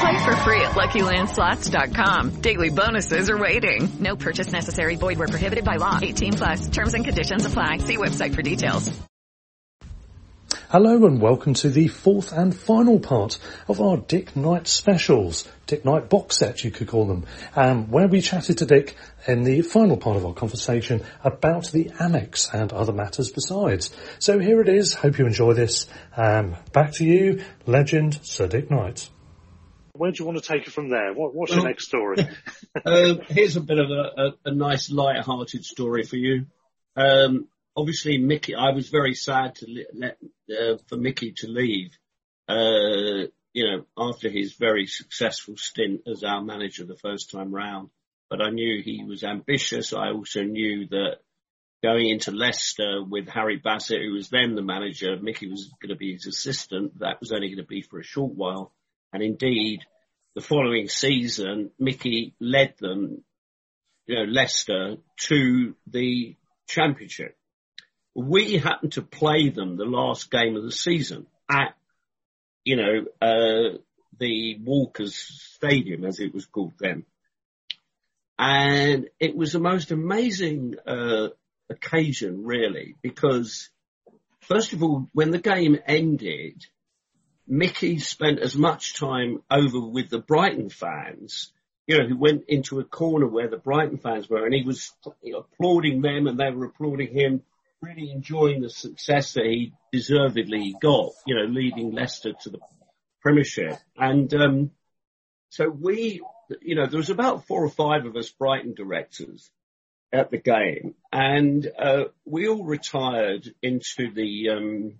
Play for free at LuckyLandSlots.com. Daily bonuses are waiting. No purchase necessary. Void where prohibited by law. 18 plus. Terms and conditions apply. See website for details. Hello and welcome to the fourth and final part of our Dick Knight specials. Dick Knight box set, you could call them, um, where we chatted to Dick in the final part of our conversation about the Amex and other matters besides. So here it is. Hope you enjoy this. Um, back to you, legend Sir Dick Knight. Where do you want to take it from there? What, what's Well- your next story? Um, here's a bit of a, a, a nice light-hearted story for you. Um, obviously, Mickey, I was very sad to li- let, uh, for Mickey to leave, uh, you know, after his very successful stint as our manager the first time round. But I knew he was ambitious. I also knew that going into Leicester with Harry Bassett, who was then the manager, Mickey was going to be his assistant. That was only going to be for a short while. And indeed, the following season, Mickey led them, you know, Leicester to the championship. We happened to play them the last game of the season at, you know, uh, the Walkers Stadium, as it was called then. And it was the most amazing, uh, occasion really, because first of all, when the game ended, Mickey spent as much time over with the Brighton fans, you know, who went into a corner where the Brighton fans were and he was applauding them and they were applauding him, really enjoying the success that he deservedly got, you know, leading Leicester to the Premiership. And, um, so we, you know, there was about four or five of us Brighton directors at the game and, uh, we all retired into the, um,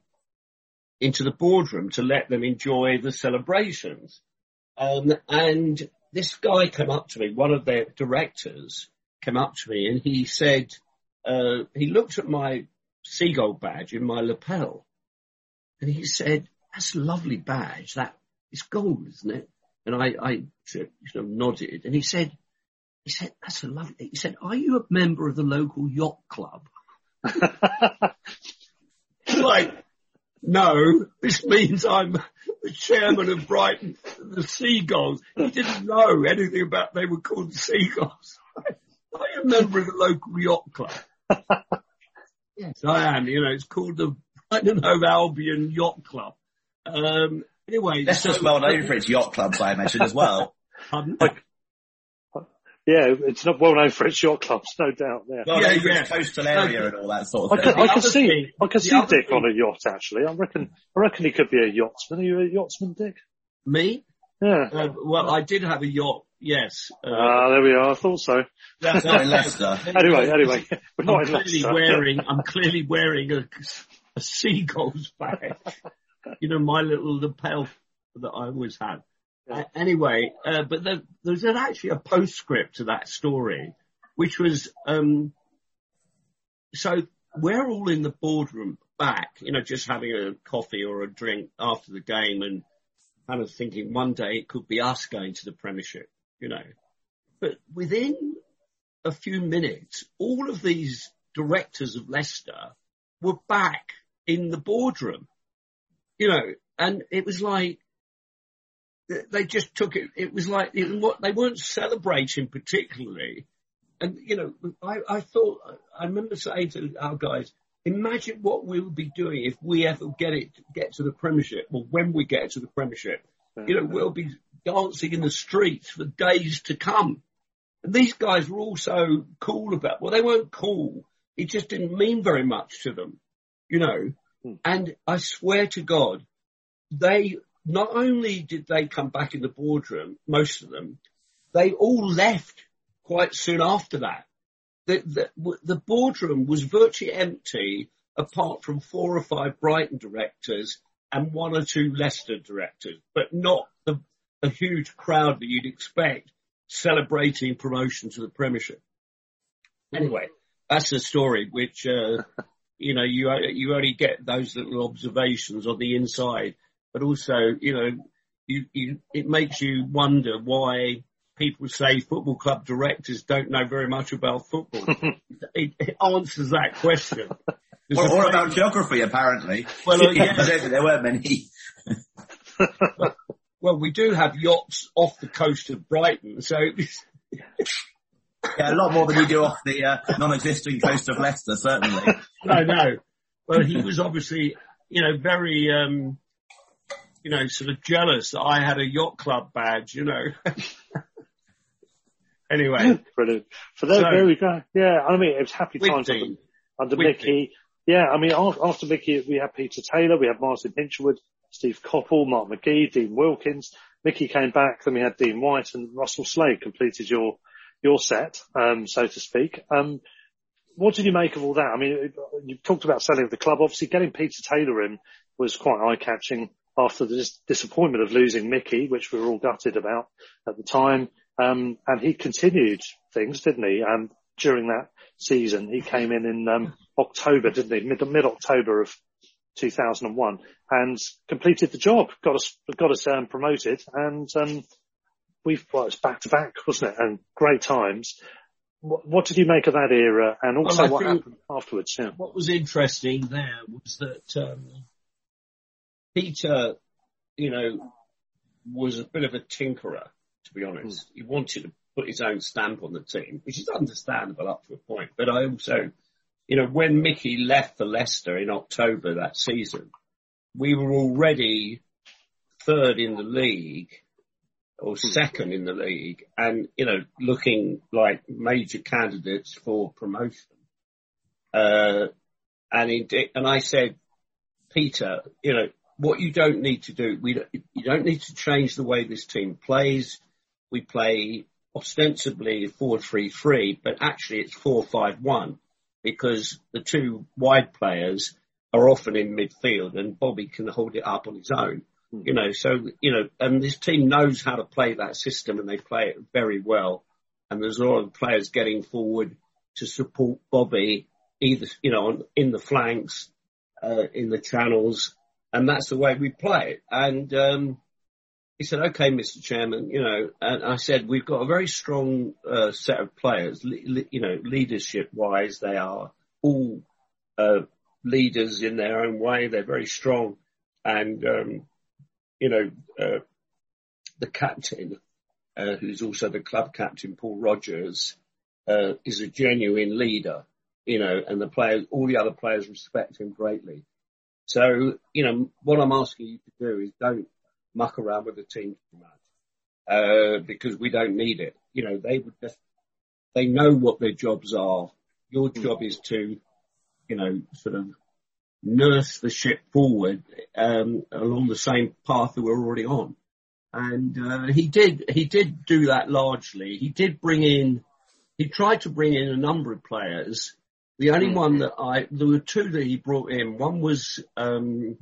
into the boardroom to let them enjoy the celebrations. Um, and this guy came up to me, one of their directors came up to me and he said, uh, he looked at my seagull badge in my lapel and he said, that's a lovely badge. That is gold, isn't it? And I, I sort of nodded and he said, he said, that's a lovely, he said, are you a member of the local yacht club? like, no, this means I'm the chairman of Brighton, the Seagulls. He didn't know anything about they were called the Seagulls. I'm a member of the local yacht club. yes, I am. You know, it's called the Brighton Hove Albion Yacht Club. Um, anyway, That's just well known for its yacht clubs, I imagine, as well. Yeah, it's not well known for its yacht clubs, no doubt there. Well Yeah, yeah. coastal area and all that sort I of could, thing. I could see, thing- I could see Dick thing- on a yacht actually. I reckon, I reckon he could be a yachtsman. Are you a yachtsman, Dick? me? Yeah. Uh, well, I did have a yacht. Yes. Uh, Ah, there we are. I thought so. That's not in Leicester. Anyway, anyway, we're I'm not in clearly Leicester. wearing, I'm clearly wearing a, a seagull's badge. you know, my little lapel that I always had. Uh, anyway, uh, but there, there's actually a postscript to that story, which was, um, so we're all in the boardroom back, you know, just having a coffee or a drink after the game and kind of thinking one day it could be us going to the premiership, you know. But within a few minutes, all of these directors of Leicester were back in the boardroom, you know, and it was like, they just took it, it was like, it, what, they weren't celebrating particularly. And, you know, I, I thought, I remember saying to our guys, imagine what we'll be doing if we ever get it, get to the premiership, or when we get to the premiership. You know, we'll be dancing in the streets for days to come. And these guys were all so cool about, well, they weren't cool. It just didn't mean very much to them, you know. Hmm. And I swear to God, they, not only did they come back in the boardroom, most of them, they all left quite soon after that. The, the, the boardroom was virtually empty apart from four or five Brighton directors and one or two Leicester directors, but not the, a huge crowd that you'd expect celebrating promotion to the Premiership. Anyway, that's a story which, uh, you know, you, you only get those little observations on the inside, but also, you know, you, you, it makes you wonder why people say football club directors don't know very much about football. it, it answers that question. Or, or about geography, apparently. Well, uh, yeah. I don't think there many. Well, we do have yachts off the coast of Brighton, so Yeah, a lot more than we do off the uh, non-existing coast of Leicester, certainly. I know. Well, he was obviously, you know, very, um, you know, sort of jealous that I had a yacht club badge, you know. anyway, Brilliant. For there, So- there we go. Yeah, I mean, it was happy times under, under Mickey. Yeah, I mean, after Mickey, we had Peter Taylor, we had Martin Hinshelwood, Steve Coppell, Mark McGhee, Dean Wilkins. Mickey came back, then we had Dean White and Russell Slade completed your, your set, um, so to speak. Um, what did you make of all that? I mean, you talked about selling the club. Obviously, getting Peter Taylor in was quite eye-catching after the dis- disappointment of losing Mickey, which we were all gutted about at the time. Um, and he continued things, didn't he? Um, during that season, he came in in um, October, didn't he? Mid mid October of 2001, and completed the job. Got us got us um, promoted, and um, we've well, it's back to back, wasn't it? And great times. What, what did you make of that era, and also Well, what happened afterwards? Yeah. what was interesting there was that um, Peter, you know, was a bit of a tinkerer, to be honest. He wanted to put his own stamp on the team, which is understandable up to a point. But I also, you know, when Mickey left for Leicester in October that season, we were already third in the league or second in the league and, you know, looking like major candidates for promotion. Uh, and indeed, and I said, Peter, you know, what you don't need to do, we don't, you don't need to change the way this team plays. We play ostensibly 4-3-3, but actually it's 4-5-1 because the two wide players are often in midfield and Bobby can hold it up on his own. You know, so, you know, and this team knows how to play that system and they play it very well. And there's a lot of players getting forward to support Bobby either, you know, on, in the flanks, uh, in the channels. And that's the way we play it. And, um, he said, okay, Mr. Chairman, you know, and I said, we've got a very strong, uh, set of players, le- le- you know, leadership wise, they are all, uh, leaders in their own way. They're very strong. And, um, you know, uh, the captain, uh, who's also the club captain, Paul Rogers, uh, is a genuine leader, you know, and the players, all the other players respect him greatly. So, you know, what I'm asking you to do is don't muck around with the team too much, uh, because we don't need it. You know, they would just, they know what their jobs are. Your job is to, you know, sort of nurse the ship forward, um, along the same path that we're already on. And, uh, he did, he did do that largely. He did bring in, he tried to bring in a number of players. The only one that I, there were two that he brought in. One was, um,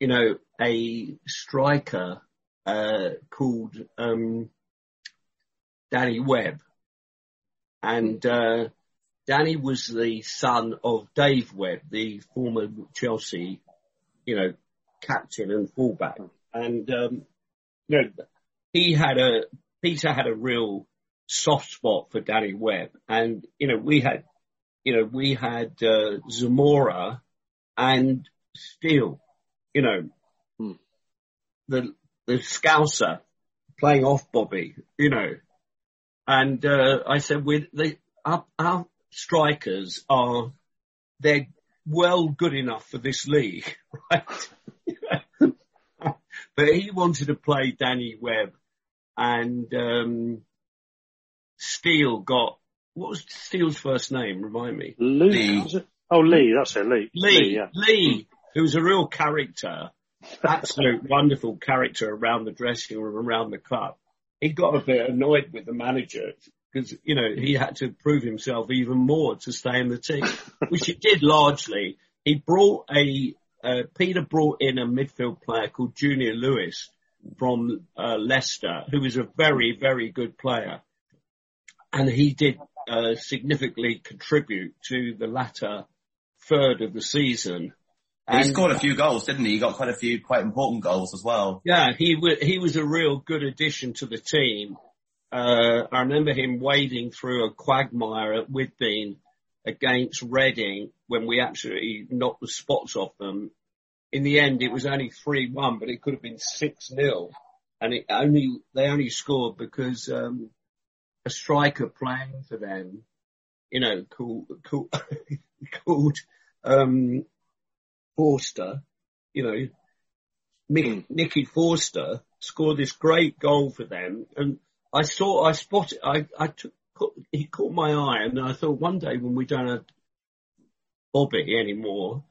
you know, a striker, uh, called, um, Danny Webb. And, uh, Danny was the son of Dave Webb, the former Chelsea, you know, captain and fullback. And, um, you know, he had a, Peter had a real soft spot for Danny Webb. And, you know, we had, you know, we had, uh, Zamora and Steele, you know, Hmm. the the Scouser playing off Bobby, you know, and uh, I said, with the our, our strikers are they're well good enough for this league, right? but he wanted to play Danny Webb, and um, Steele got what was Steele's first name? Remind me. Luke, Lee. Oh, Lee, that's it, Lee. Lee, yeah. Lee, who was a real character, absolute wonderful character around the dressing room, around the club. He got a bit annoyed with the manager because, you know, he had to prove himself even more to stay in the team, which he did largely. He brought a, uh, Peter brought in a midfield player called Junior Lewis from uh, Leicester, was a very, very good player. And he did uh, significantly contribute to the latter third of the season. He scored a few goals, didn't he? He got quite a few quite important goals as well. Yeah, he wa he was a real good addition to the team. Uh, I remember him wading through a quagmire at Withdean against Reading when we absolutely knocked the spots off them. In the end, it was only 3-1, but it could have been 6-0. And it only, they only scored because, um, a striker playing for them, you know, called, called, called, um, Forster, you know, Mick, Nicky Forster scored this great goal for them, and I saw, I spotted, I, I took, caught- he caught my eye, and I thought one day when we don't have Bobby anymore,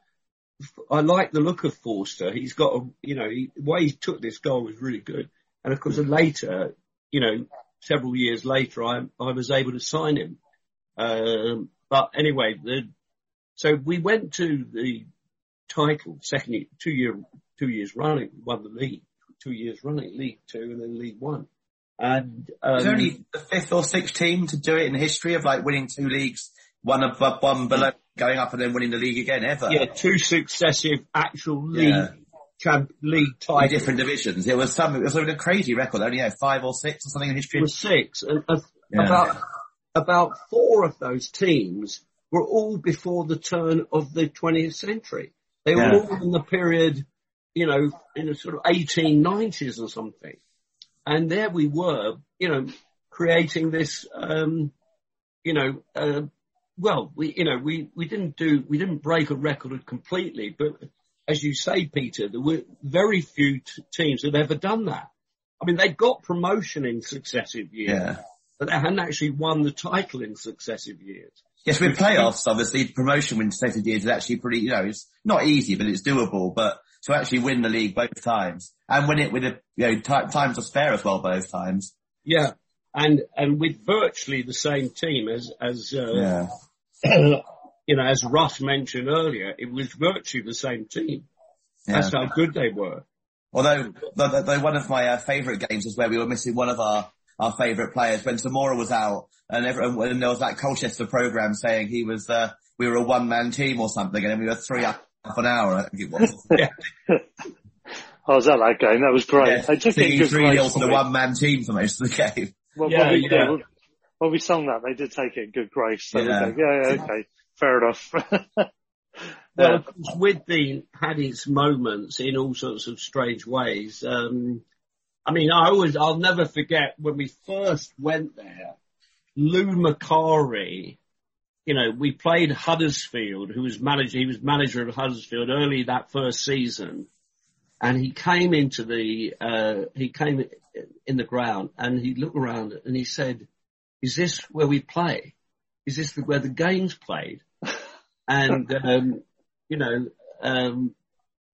I like the look of Forster. He's got a, you know, he, the way he took this goal was really good, and of course later, you know, several years later, I, I was able to sign him. Um, but anyway, the, so we went to the title, second year, two year, two years running, won the league, two years running, League Two and then League One. And, um, There's only the fifth or sixth team to do it in history of like winning two leagues, one above, one below, going up and then winning the league again ever. yeah, two successive actual league, Yeah. Champ, league In different divisions. It was some, it was a crazy record. Only had five or six or something in history. It was six, and uh, Yeah. about, about four of those teams were all before the turn of the 20th century. They were Yeah. all in the period, you know, in the sort of 1890s or something. And there we were, you know, creating this, um, you know, uh, well, we, you know, we, we didn't do, we didn't break a record completely, but as you say, Peter, there were very few t- teams that ever done that. I mean, they got promotion in successive years, Yeah. but they hadn't actually won the title in successive years. Yes, with playoffs, obviously, promotion win successive years is actually pretty, you know, it's not easy, but it's doable. But to actually win the league both times and win it with a, you know, ti times was fair as well both times. Yeah. And, and with virtually the same team as, as, uh, Yeah. you know, as Russ mentioned earlier, it was virtually the same team. That's how good they were. Although, though, though one of my uh, favourite games was where we were missing one of our, our favourite players when Zamora was out and everyone, and there was that Colchester programme saying he was, uh, we were a one man team or something and then we were three up an hour, I think it was. Oh, was that that game? That was great. Yeah, They took it singing in good three nil grace. to the one man team for most of the game. Well, Yeah, when we, yeah. when- when we sung that, they did take it in good grace. So Yeah. yeah. yeah, yeah, okay, fair enough. Well, course, had its moments in all sorts of strange ways. Um, I mean, I always, I'll never forget when we first went there, Lou Macari, you know, we played Huddersfield, who was manager, he was manager of Huddersfield early that first season. And he came into the, uh, he came in the ground and he looked around and he said, is this where we play? Is this where the game's played? And, um, you know, um,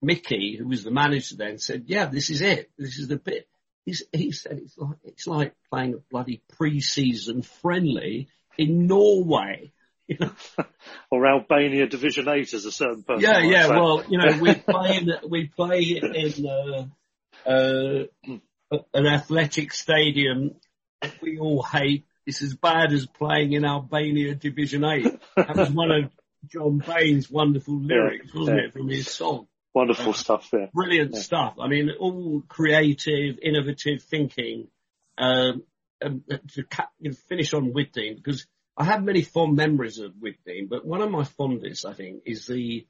Mickey, who was the manager then, said, "Yeah, this is it. This is the bit." He's, he said, "It's like it's like playing a bloody pre-season friendly in Norway." You know? or Albania Division Eight, as a certain person. Yeah, yeah. say. Well, you know, we play in we play in uh, uh, an athletic stadium that we all hate. It's as bad as playing in Albania Division Eight. That was one of John Baine's wonderful lyrics, wasn't yeah. it, from his song? wonderful stuff. Yeah. brilliant stuff. I mean, all creative, innovative thinking. Um, um, to ca- you know, finish on Withdean because I have many fond memories of Withdean, but one of my fondest, I think, is the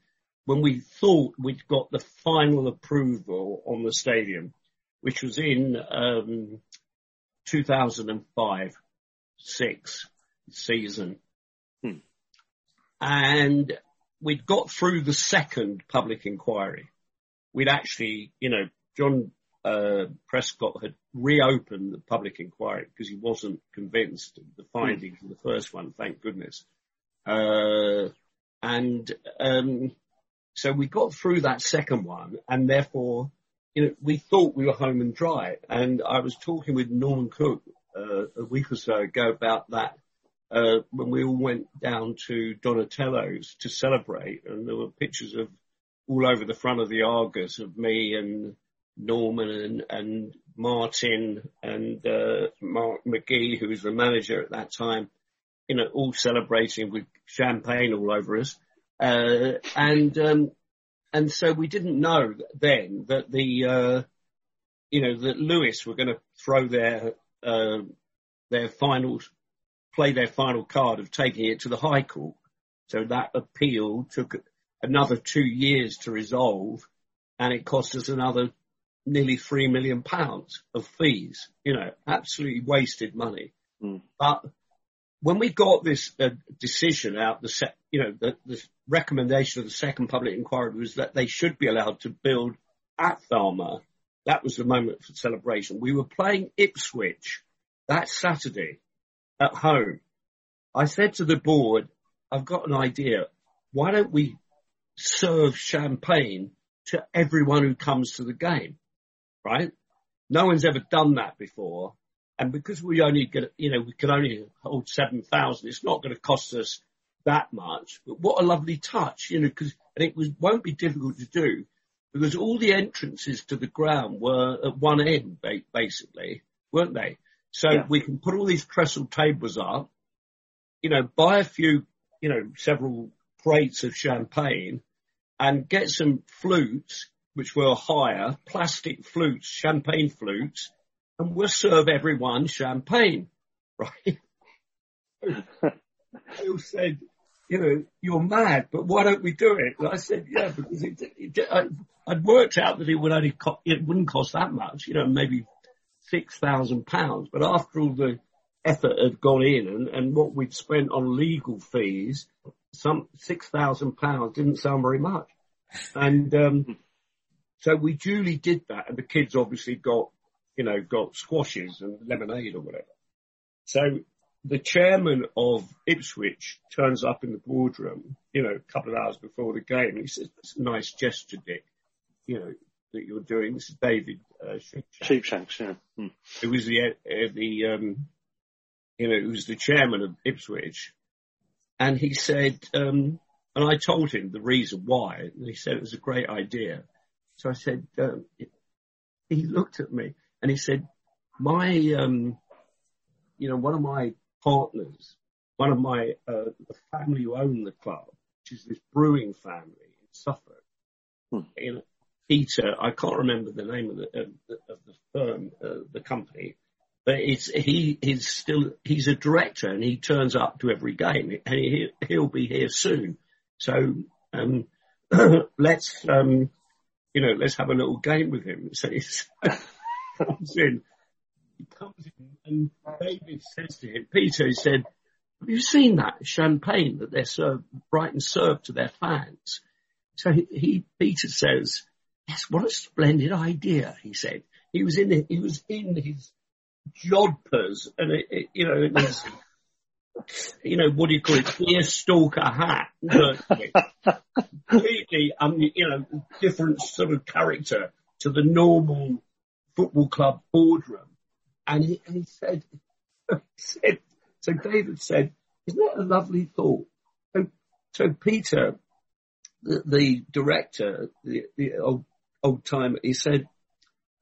when we thought we'd got the final approval on the stadium, which was in um, 2005 six season. Hmm. And we'd got through the second public inquiry. We'd actually, you know, John uh, Prescott had reopened the public inquiry because he wasn't convinced of the findings of the first one, thank goodness. Uh, and um, so we got through that second one, and therefore, you know, we thought we were home and dry. And I was talking with Norman Cook uh, a week or so ago about that uh, when we all went down to Donatello's to celebrate, and there were pictures of all over the front of the Argus of me and Norman and, and Martin and uh, Mark McGhee, who was the manager at that time, you know, all celebrating with champagne all over us. Uh, and um, and so we didn't know then that the uh, you know that Lewes were going to throw their uh, their final play their final card of taking it to the High Court. So that appeal took another two years to resolve, and it cost us another nearly three million pounds of fees. You know, absolutely wasted money. Mm. But when we got this uh, decision out, the se- you know the, the recommendation of the second public inquiry was that they should be allowed to build at Falmer. That was the moment for celebration. We were playing Ipswich that Saturday at home. I said to the board, I've got an idea. Why don't we serve champagne to everyone who comes to the game? Right? No one's ever done that before. And because we only get, you know, we can only hold 7,000, it's not going to cost us that much. But what a lovely touch, you know, because, and it was, won't be difficult to do because all the entrances to the ground were at one end, basically, weren't they? So Yeah. we can put all these trestle tables up, you know, buy a few, you know, several crates of champagne and get some flutes, which were higher, plastic flutes, champagne flutes, and we'll serve everyone champagne, right? all said, you know, you're mad, but why don't we do it? And I said, yeah, because it, it, I, I'd worked out that it would only co- it wouldn't cost that much, you know, maybe six thousand pounds. But after all the effort had gone in and, and what we'd spent on legal fees, some six thousand pounds didn't sound very much. And um, so we duly did that, and the kids obviously got, you know, got squashes and lemonade or whatever. So the chairman of Ipswich turns up in the boardroom, you know, a couple of hours before the game, he says, "It's a nice gesture, Dick, you know, that you're doing." This is David uh, Sheepshanks yeah. Who was the uh, the um, you know who was the chairman of Ipswich, and he said, um, and I told him the reason why, and he said it was a great idea. So I said, um, he looked at me and he said, my um, you know one of my partners, one of my uh, the family who own the club, which is this brewing family in Suffolk, Hmm. you know, Peter, I can't remember the name of the, of the, firm, uh, the company, but it's, he is still, he's a director and he turns up to every game and he, he'll be here soon. So, um, let's, um, you know, let's have a little game with him. So he's, comes in, he comes in and David says to him, Peter, he said, have you seen that champagne that they're served, Brighton served to their fans? So he, he Peter says, Yes, what a splendid idea, he said. He was in, he was in his jodhpurs and it, it, you know, you know, what do you call it, deer stalker hat, completely, um, you know, different sort of character to the normal football club boardroom. And he, and he said, he said, so David said, isn't that a lovely thought? So, so Peter, the, the director, the, the old, old timer, he said,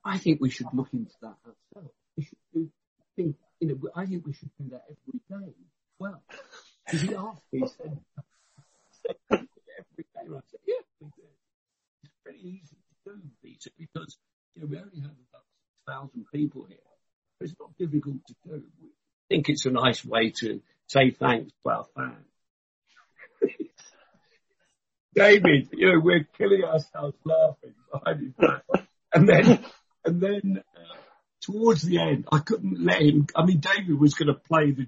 I think we should look into that ourselves. We should do, think, you know, I think we should do that every day. Well, he asked me, he said, every. I said, yeah, we do. It's pretty easy to do, Peter, because you know, we only have about 6,000 people here. It's not difficult to do. We think it's a nice way to say thanks to our fans. David, you know, we're killing ourselves laughing behind his back. And then, and then, uh, towards the end, I couldn't let him, I mean, David was going to play the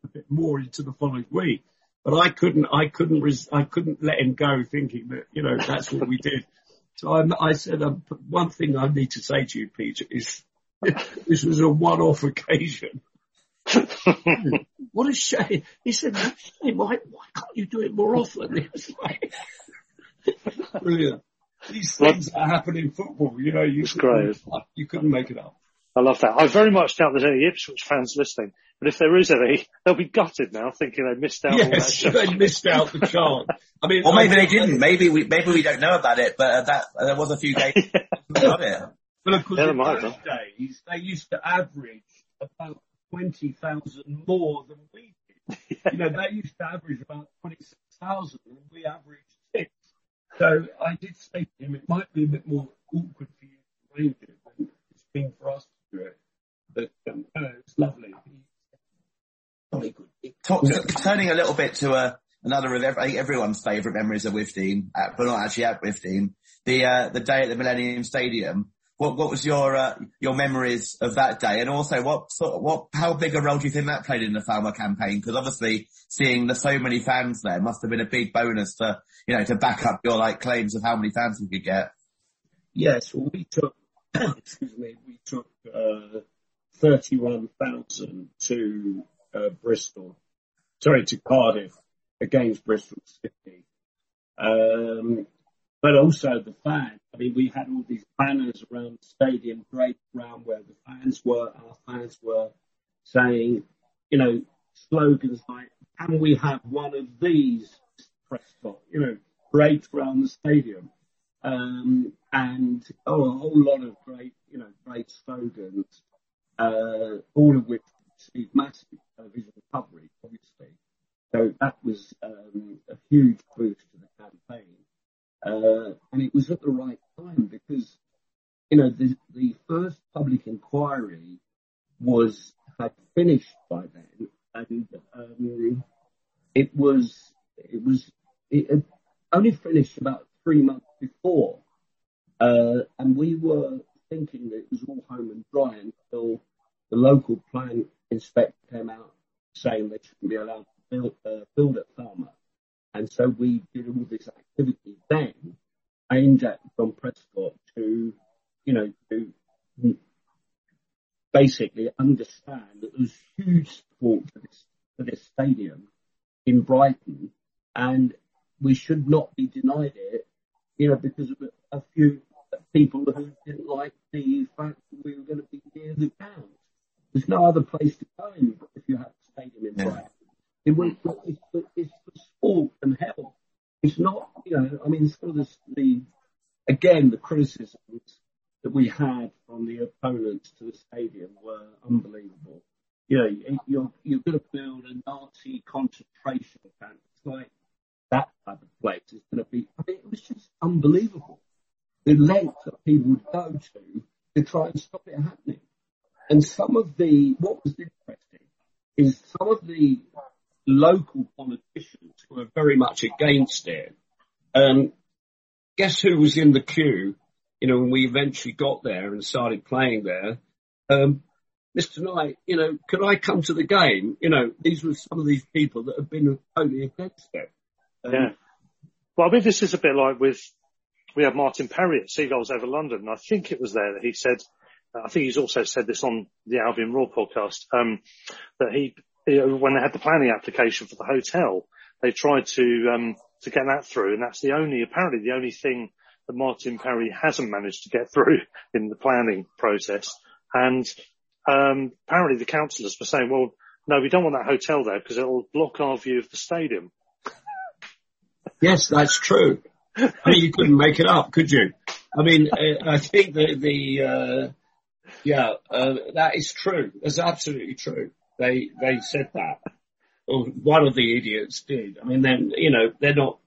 More into the following week. But I couldn't, I couldn't, res- I couldn't let him go thinking that, you know, that's what we did. So I, I said, um, one thing I need to say to you, Peter, is this was a one-off occasion. what a shame. He said, shame. Why, why can't you do it more often? It was like, brilliant. These things that happen in football, you know, you, couldn't, you couldn't make it up. I love that. I very much doubt there's any Ipswich fans listening, but if there is any, they'll be gutted now, thinking they missed out on that Yes, they missed out the chance. I mean, Or maybe I- they didn't. Maybe we maybe we don't know about it, but uh, that uh, there was a few games about it. Well, of course, Yeah, in those have days, they used to average about 20,000 more than we did. You know, they used to average about 26,000 and we averaged six. So I did say to him, it might be a bit more awkward for you to arrange it than it's been for us to do it. But, um, no, it's lovely. Very good. Talk, turning a little bit to uh, another of every, everyone's favourite memories of Withdean, uh, but not actually at Withdean, the uh, the day at the Millennium Stadium. What what was your uh, your memories of that day, and also what sort of, what how big a role do you think that played in the Falmer campaign? Because obviously seeing the so many fans there must have been a big bonus to you know to back up your like claims of how many fans we could get. Yes, well, we took, excuse me, we took uh, 31,000 to uh, Bristol, sorry, to Cardiff against Bristol City. Um, but also the fans. I mean, we had all these banners around the stadium, great around where the fans were, our fans were saying, you know, slogans like, can we have one of these, Prescott? You know, great around the stadium um, and oh, a whole lot of great, you know, great slogans, uh, all of which massive television coverage, obviously. So that was um, a huge boost to the campaign, uh, and it was at the right time because, you know, the the first public inquiry was had finished by then, and um, it was it was it had only finished about three months before, uh, and we were thinking that it was all home and dry until the local plan inspector came out saying they shouldn't be allowed to build, uh, build at. And so we did all this activity then aimed at John Prescott to, you know, to basically understand that there was huge support for this, for this stadium in Brighton and we should not be denied it, you know, because of a, a few people who didn't like the fact that we were going to be near the ground. There's no other place to go if you have a stadium in Brighton. It was, it's, for, it's for sport and health. It's not, you know, I mean, some of the, the again, the criticisms that we had from the opponents to the stadium were unbelievable. You know, you're, you're going to build a Nazi concentration camp. It's like that type of place is going to be, I mean, it was just unbelievable. The length that people would go to to try and stop it happening. And some of the, what was interesting is some of the local politicians who were very much against it, um, guess who was in the queue, you know, when we eventually got there and started playing there? Um, Mr. Knight, you know, could I come to the game? You know, these were some of these people that have been totally against it. Um, Yeah. Well, I mean, this is a bit like with, we had Martin Perry at Seagulls Over London, and I think it was there that he said, I think he's also said this on the Albion Raw podcast, um, that he, you know, when they had the planning application for the hotel, they tried to, um, to get that through, and that's the only, apparently the only thing that Martin Perry hasn't managed to get through in the planning process. And, um, apparently the councillors were saying, well, no, we don't want that hotel there because it will block our view of the stadium. Yes, that's true. I mean, you couldn't make it up, could you? I mean, I think that the, uh, yeah, uh, that is true. That's absolutely true. They, they said that. Or one of the idiots did. I mean, then, you know, they're not,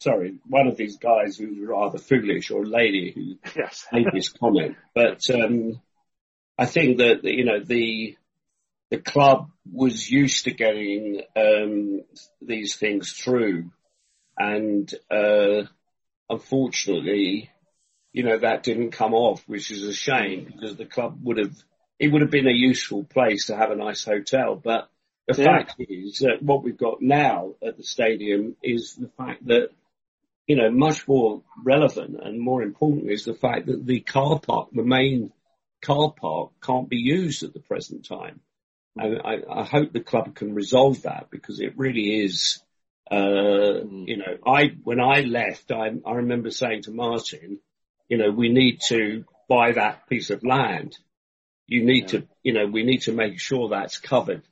sorry, one of these guys who's rather foolish or a lady who yes. made this comment. But, um, I think that, you know, the, the club was used to getting, um, these things through and, uh, unfortunately, you know, that didn't come off, which is a shame because the club would have, it would have been a useful place to have a nice hotel. But the Yeah. fact is that what we've got now at the stadium is the fact that, you know, much more relevant and more important is the fact that the car park, the main car park can't be used at the present time. And I, I hope the club can resolve that because it really is, uh, you know, I, when I left, I, I remember saying to Martin, you know, we need to buy that piece of land. You need to, you know, we need to make sure that's covered.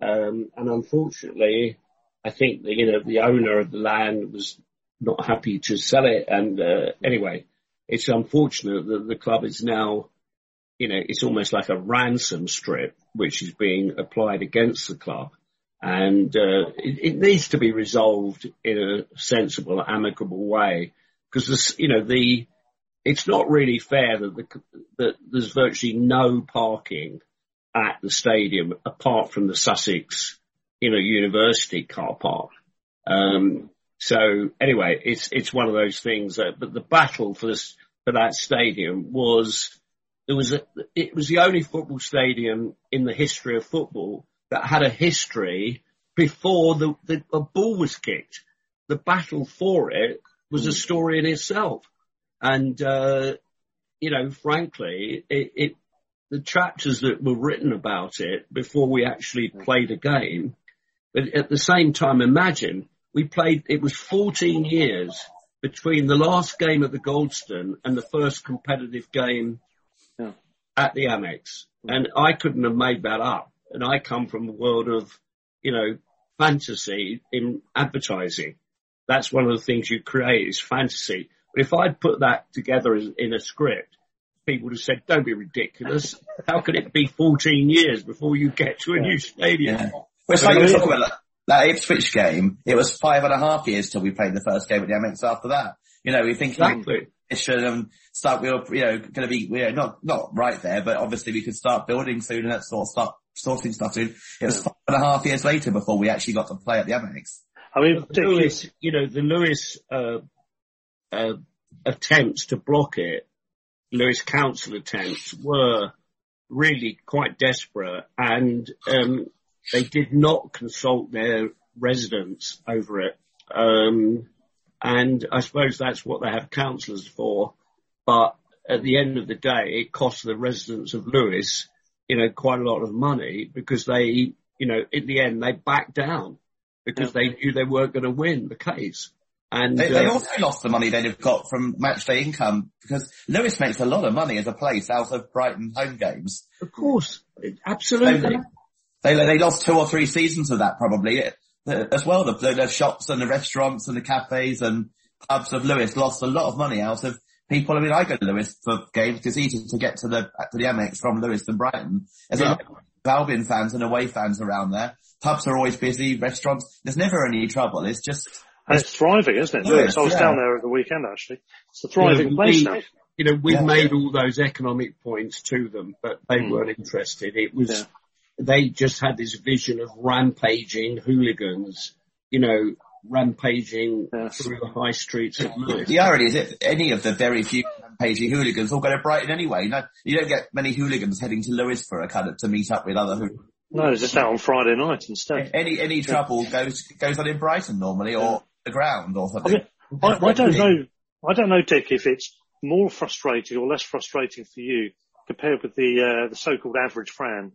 Um, and unfortunately, I think that, you know, the owner of the land was not happy to sell it. And, uh, anyway, it's unfortunate that the club is now, you know, it's almost like a ransom strip, which is being applied against the club. And, uh, it, it needs to be resolved in a sensible, amicable way. Because this, you know, the, it's not really fair that the, that there's virtually no parking at the stadium apart from the Sussex, you know, university car park. Um, so anyway, it's, it's one of those things that, but the battle for this, for that stadium was, there was a, it was the only football stadium in the history of football that had a history before the, the, a ball was kicked. The battle for it was a story in itself. And, uh, you know, frankly, it, it, the chapters that were written about it before we actually played a game, but at the same time, imagine we played, it was 14 years between the last game at the Goldstone and the first competitive game Yeah. at the Amex. And I couldn't have made that up. And I come from a world of, you know, fantasy in advertising. That's one of the things you create is fantasy. But if I'd put that together as, in a script, people would have said, don't be ridiculous. How could it be 14 years before you get to a new stadium? Well, it's like you were talking about that, that Ipswich game. It was five and a half years till we played the first game at the Amex after that. You know, we think Exactly. it should um, start, we were, you know, going to be, you know, not, not right there, but obviously we could start building soon and let's sort of start sorting stuff soon. It was five and a half years later before we actually got to play at the Amex. I mean, Lewes, you know, the Lewes, uh, uh, attempts to block it, Lewes Council attempts were really quite desperate and, um, they did not consult their residents over it. Um, and I suppose that's what they have councillors for. But at the end of the day, it cost the residents of Lewes, you know, quite a lot of money because they, you know, in the end they backed down because they knew they weren't going to win the case. And They, they uh, also lost the money they'd have got from matchday income because Lewes makes a lot of money as a place out of Brighton home games. Of course, absolutely. They, they lost two or three seasons of that probably uh, as well. The, the, the shops and the restaurants and the cafes and pubs of Lewes lost a lot of money out of people. I mean, I go to Lewes for games because it's easier to get to the, to the Amex from Lewes than Brighton. There's a lot of Albion fans and away fans around there. Pubs are always busy, restaurants, there's never any trouble. It's just, And it's thriving, isn't it? Yeah, Lewes? I was yeah. down there at the weekend actually. It's a thriving you know, place we- now. You know, we Yeah. made all those economic points to them, but they Hmm. weren't interested. It was, they just had this vision of rampaging hooligans, you know, rampaging through the high streets of Lewes. the irony is that any of the very few rampaging hooligans all go to Brighton anyway. No, you don't get many hooligans heading to Lewes for a kind of, to meet up with other hooligans. No, it's just out on Friday night instead. Any, any trouble goes, goes on in Brighton normally or the ground or I mean, I, I don't know. I don't know, Dick, if it's more frustrating or less frustrating for you compared with the uh, the so-called average fan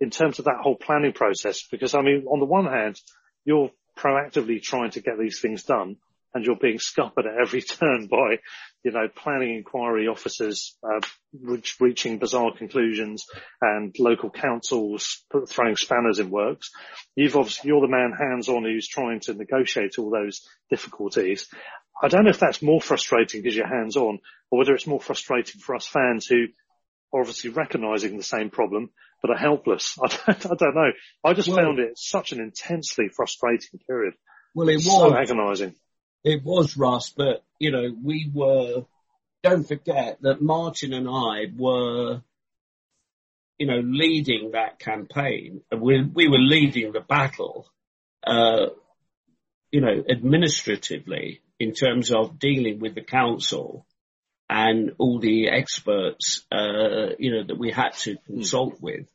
in terms of that whole planning process. Because I mean, on the one hand, you're proactively trying to get these things done, and you're being scuppered at every turn by you know, planning inquiry officers uh, reach, reaching bizarre conclusions and local councils throwing spanners in works. You've obviously, you're the man hands-on who's trying to negotiate all those difficulties. I don't know if that's more frustrating because you're hands-on or whether it's more frustrating for us fans who are obviously recognising the same problem but are helpless. I don't, I don't know. I just well, found it such an intensely frustrating period. Well, it was so agonising. It was Russ, but you know we were. Don't forget that Martin and I were, you know, leading that campaign. We we were leading the battle. Uh, you know, administratively in terms of dealing with the council and all the experts, uh, you know, that we had to consult with.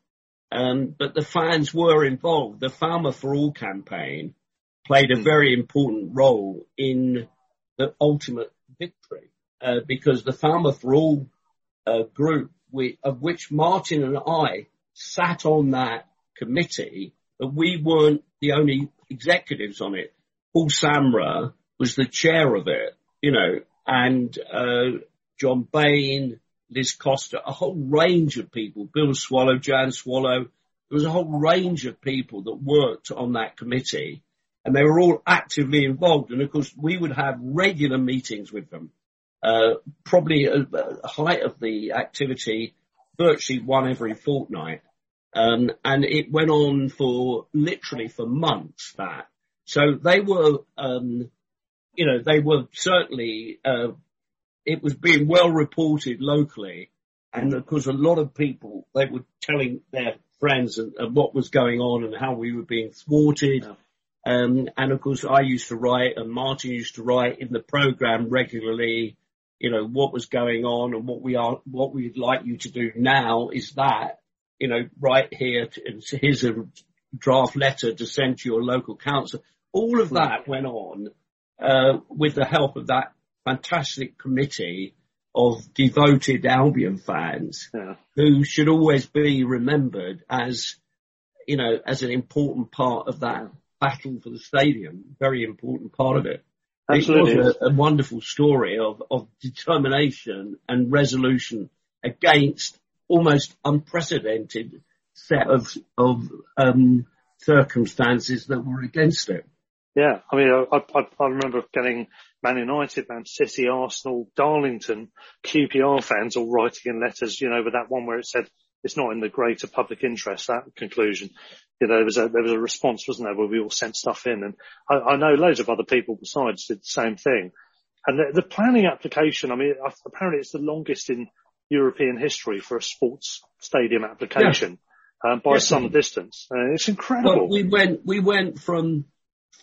Um, but the fans were involved. The Falmer for All campaign played a very important role in the ultimate victory uh, because the Falmer for All uh, group, we, of which Martin and I sat on that committee, but we weren't the only executives on it. Paul Samrah was the chair of it, you know, and uh, John Baine, Liz Costa, a whole range of people, Bill Swallow, Jan Swallow. There was a whole range of people that worked on that committee and they were all actively involved. And of course, we would have regular meetings with them. Uh, probably a, a height of the activity, virtually one every fortnight. Um, and it went on for literally for months that. So they were, um, you know, they were certainly, uh, it was being well reported locally. And of course, a lot of people, they were telling their friends and, and what was going on and how we were being thwarted. Yeah. Um, and of course, I used to write, and Martin used to write in the program regularly. You know what was going on, and what we are, what we'd like you to do now is that. You know, right here, to, here's a draft letter to send to your local council. All of that went on uh, with the help of that fantastic committee of devoted Albion fans yeah. who should always be remembered as, you know, as an important part of that battle for the stadium, very important part of it. Absolutely. It was a, a wonderful story of, of determination and resolution against almost unprecedented set of, of um, circumstances that were against it. Yeah, I mean, I, I, I, remember getting Man United, Man City, Arsenal, Darlington, QPR fans all writing in letters, you know, with that one where it said, it's not in the greater public interest, that conclusion you know, there was a, there was a response, wasn't there, where we all sent stuff in and I, I know loads of other people besides did the same thing. And the, the planning application, I mean, apparently it's the longest in European history for a sports stadium application. Yeah. Um, by yes, some distance. Uh, it's incredible. Well, we went, we went from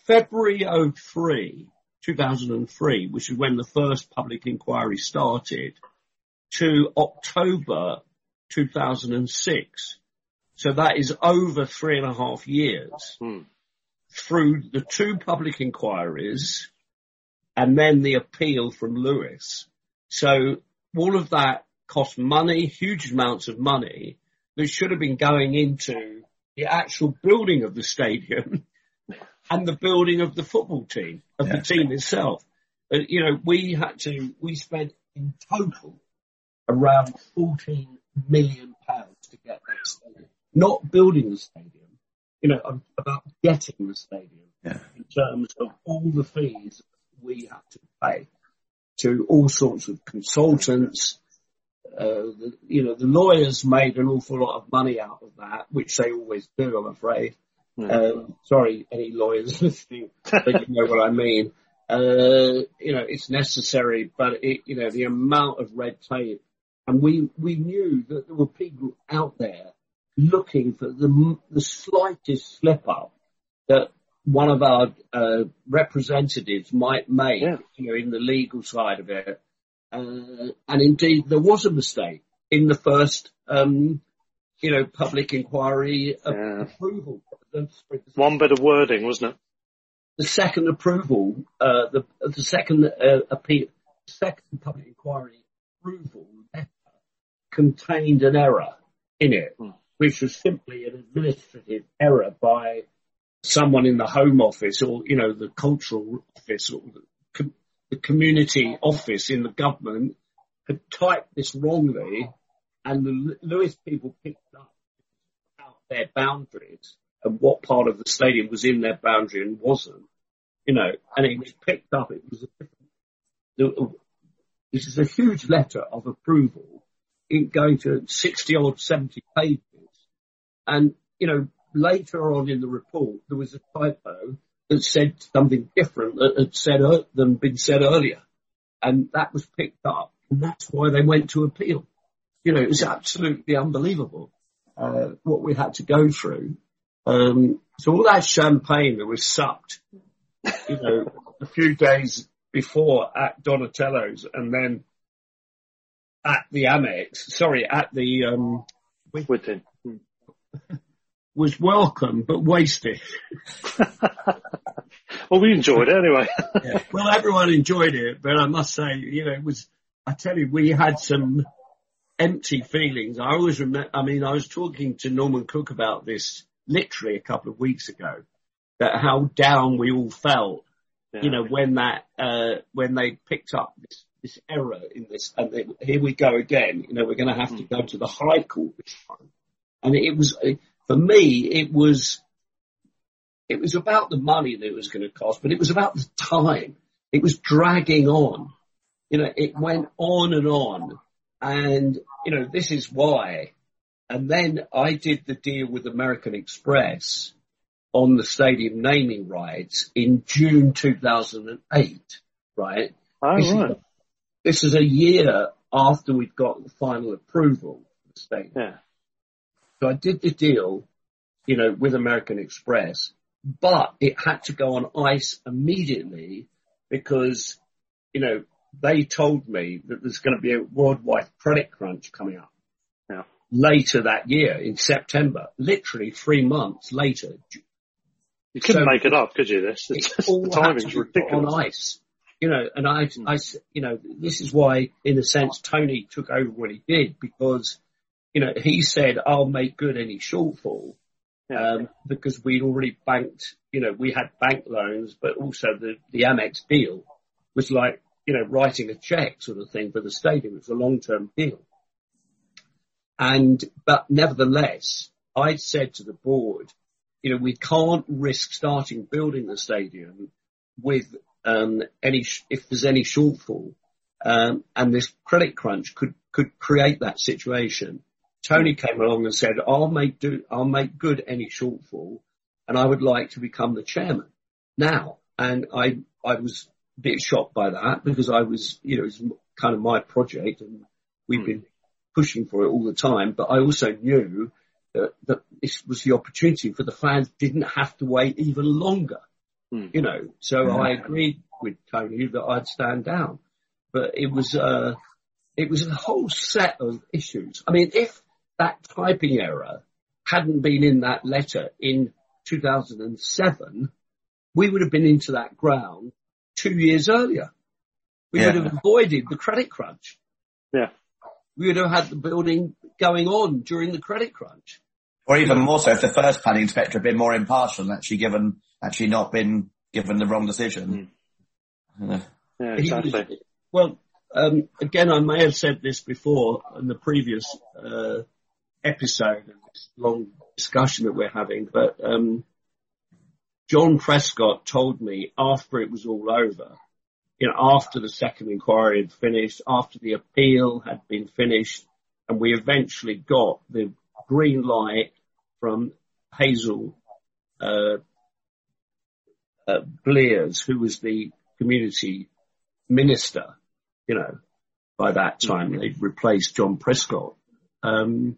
February 03, 2003, which is when the first public inquiry started, to October 2006. So that is over three and a half years hmm. through the two public inquiries and then the appeal from Lewes. So all of that cost money, huge amounts of money that should have been going into the actual building of the stadium and the building of the football team, of yeah. the team itself. But, you know, we had to, we spent in total around 14 million pounds to get that stadium not building the stadium, you know, about getting the stadium yeah. in terms of all the fees we have to pay to all sorts of consultants. Uh, the, you know, the lawyers made an awful lot of money out of that, which they always do, I'm afraid. Um, sorry, any lawyers listening, you know what I mean. Uh, you know, it's necessary, but it, you know, the amount of red tape, and we, we knew that there were people out there looking for the, the slightest slip up that one of our uh, representatives might make, yeah. you know, in the legal side of it. Uh, and indeed, there was a mistake in the first, um, you know, public inquiry yeah. approval. One bit of wording, wasn't it? The second approval, uh, the, the second uh, appeal, second public inquiry approval letter contained an error in it. Hmm which was simply an administrative error by someone in the Home Office or, you know, the Cultural Office or the, the community office in the government had typed this wrongly and the Lewes people picked up out their boundaries and what part of the stadium was in their boundary and wasn't, you know, and it was picked up. It was this is a huge letter of approval in going to 60 or 70 pages. And, you know, later on in the report, there was a typo that said something different that had said uh, than been said earlier. And that was picked up and that's why they went to appeal. You know, it was absolutely unbelievable, uh, what we had to go through. Um, so all that champagne that was sucked, you know, a few days before at Donatello's and then at the Amex, sorry, at the, um, Wimbledon. Was welcome but wasted. well, we enjoyed it anyway. yeah. Well, everyone enjoyed it, but I must say, you know, it was, I tell you, we had some empty feelings. I always remember, I mean, I was talking to Norman Cook about this literally a couple of weeks ago, that how down we all felt, yeah. you know, when that, uh, when they picked up this, this error in this, and they, here we go again, you know, we're going to have mm. to go to the High Court this time. And it was, uh, for me, it was, it was about the money that it was going to cost, but it was about the time. It was dragging on. You know, it went on and on. And, you know, this is why. And then I did the deal with American Express on the stadium naming rights in June 2008, right? Oh, this, right. Is, this is a year after we'd got the final approval for the stadium. Yeah. So I did the deal, you know, with American Express, but it had to go on ice immediately because, you know, they told me that there's going to be a worldwide credit crunch coming up yeah. later that year in September, literally three months later. You couldn't so make it up, could you? This the timing's ridiculous. On ice, you know, and I, mm. I, you know, this is why, in a sense, Tony took over what he did because, you know, he said, "I'll make good any shortfall." Um, because we'd already banked, you know, we had bank loans, but also the, the Amex deal was like, you know, writing a check sort of thing for the stadium. It was a long-term deal. And, but nevertheless, I said to the board, you know, we can't risk starting building the stadium with, um, any, if there's any shortfall. Um, and this credit crunch could, could create that situation. Tony came along and said, I'll make do, I'll make good any shortfall and I would like to become the chairman now. And I, I was a bit shocked by that because I was, you know, it was kind of my project and we've mm. been pushing for it all the time. But I also knew that, that this was the opportunity for the fans didn't have to wait even longer, mm. you know. So I agreed with Tony that I'd stand down, but it was, uh, it was a whole set of issues. I mean, if that typing error hadn't been in that letter in 2007, we would have been into that ground two years earlier. We Yeah. would have avoided the credit crunch. Yeah. We would have had the building going on during the credit crunch. Or even more so if the first planning inspector had been more impartial and actually given, actually not been given the wrong decision. Uh, Yeah, He was- exactly. well, um, again, I may have said this before in the previous uh, episode of this long discussion that we're having, but um, John Prescott told me after it was all over, you know, after the second inquiry had finished, after the appeal had been finished, and we eventually got the green light from Hazel uh, uh, Blears, who was the community minister, you know, by that time they'd replaced John Prescott. Um,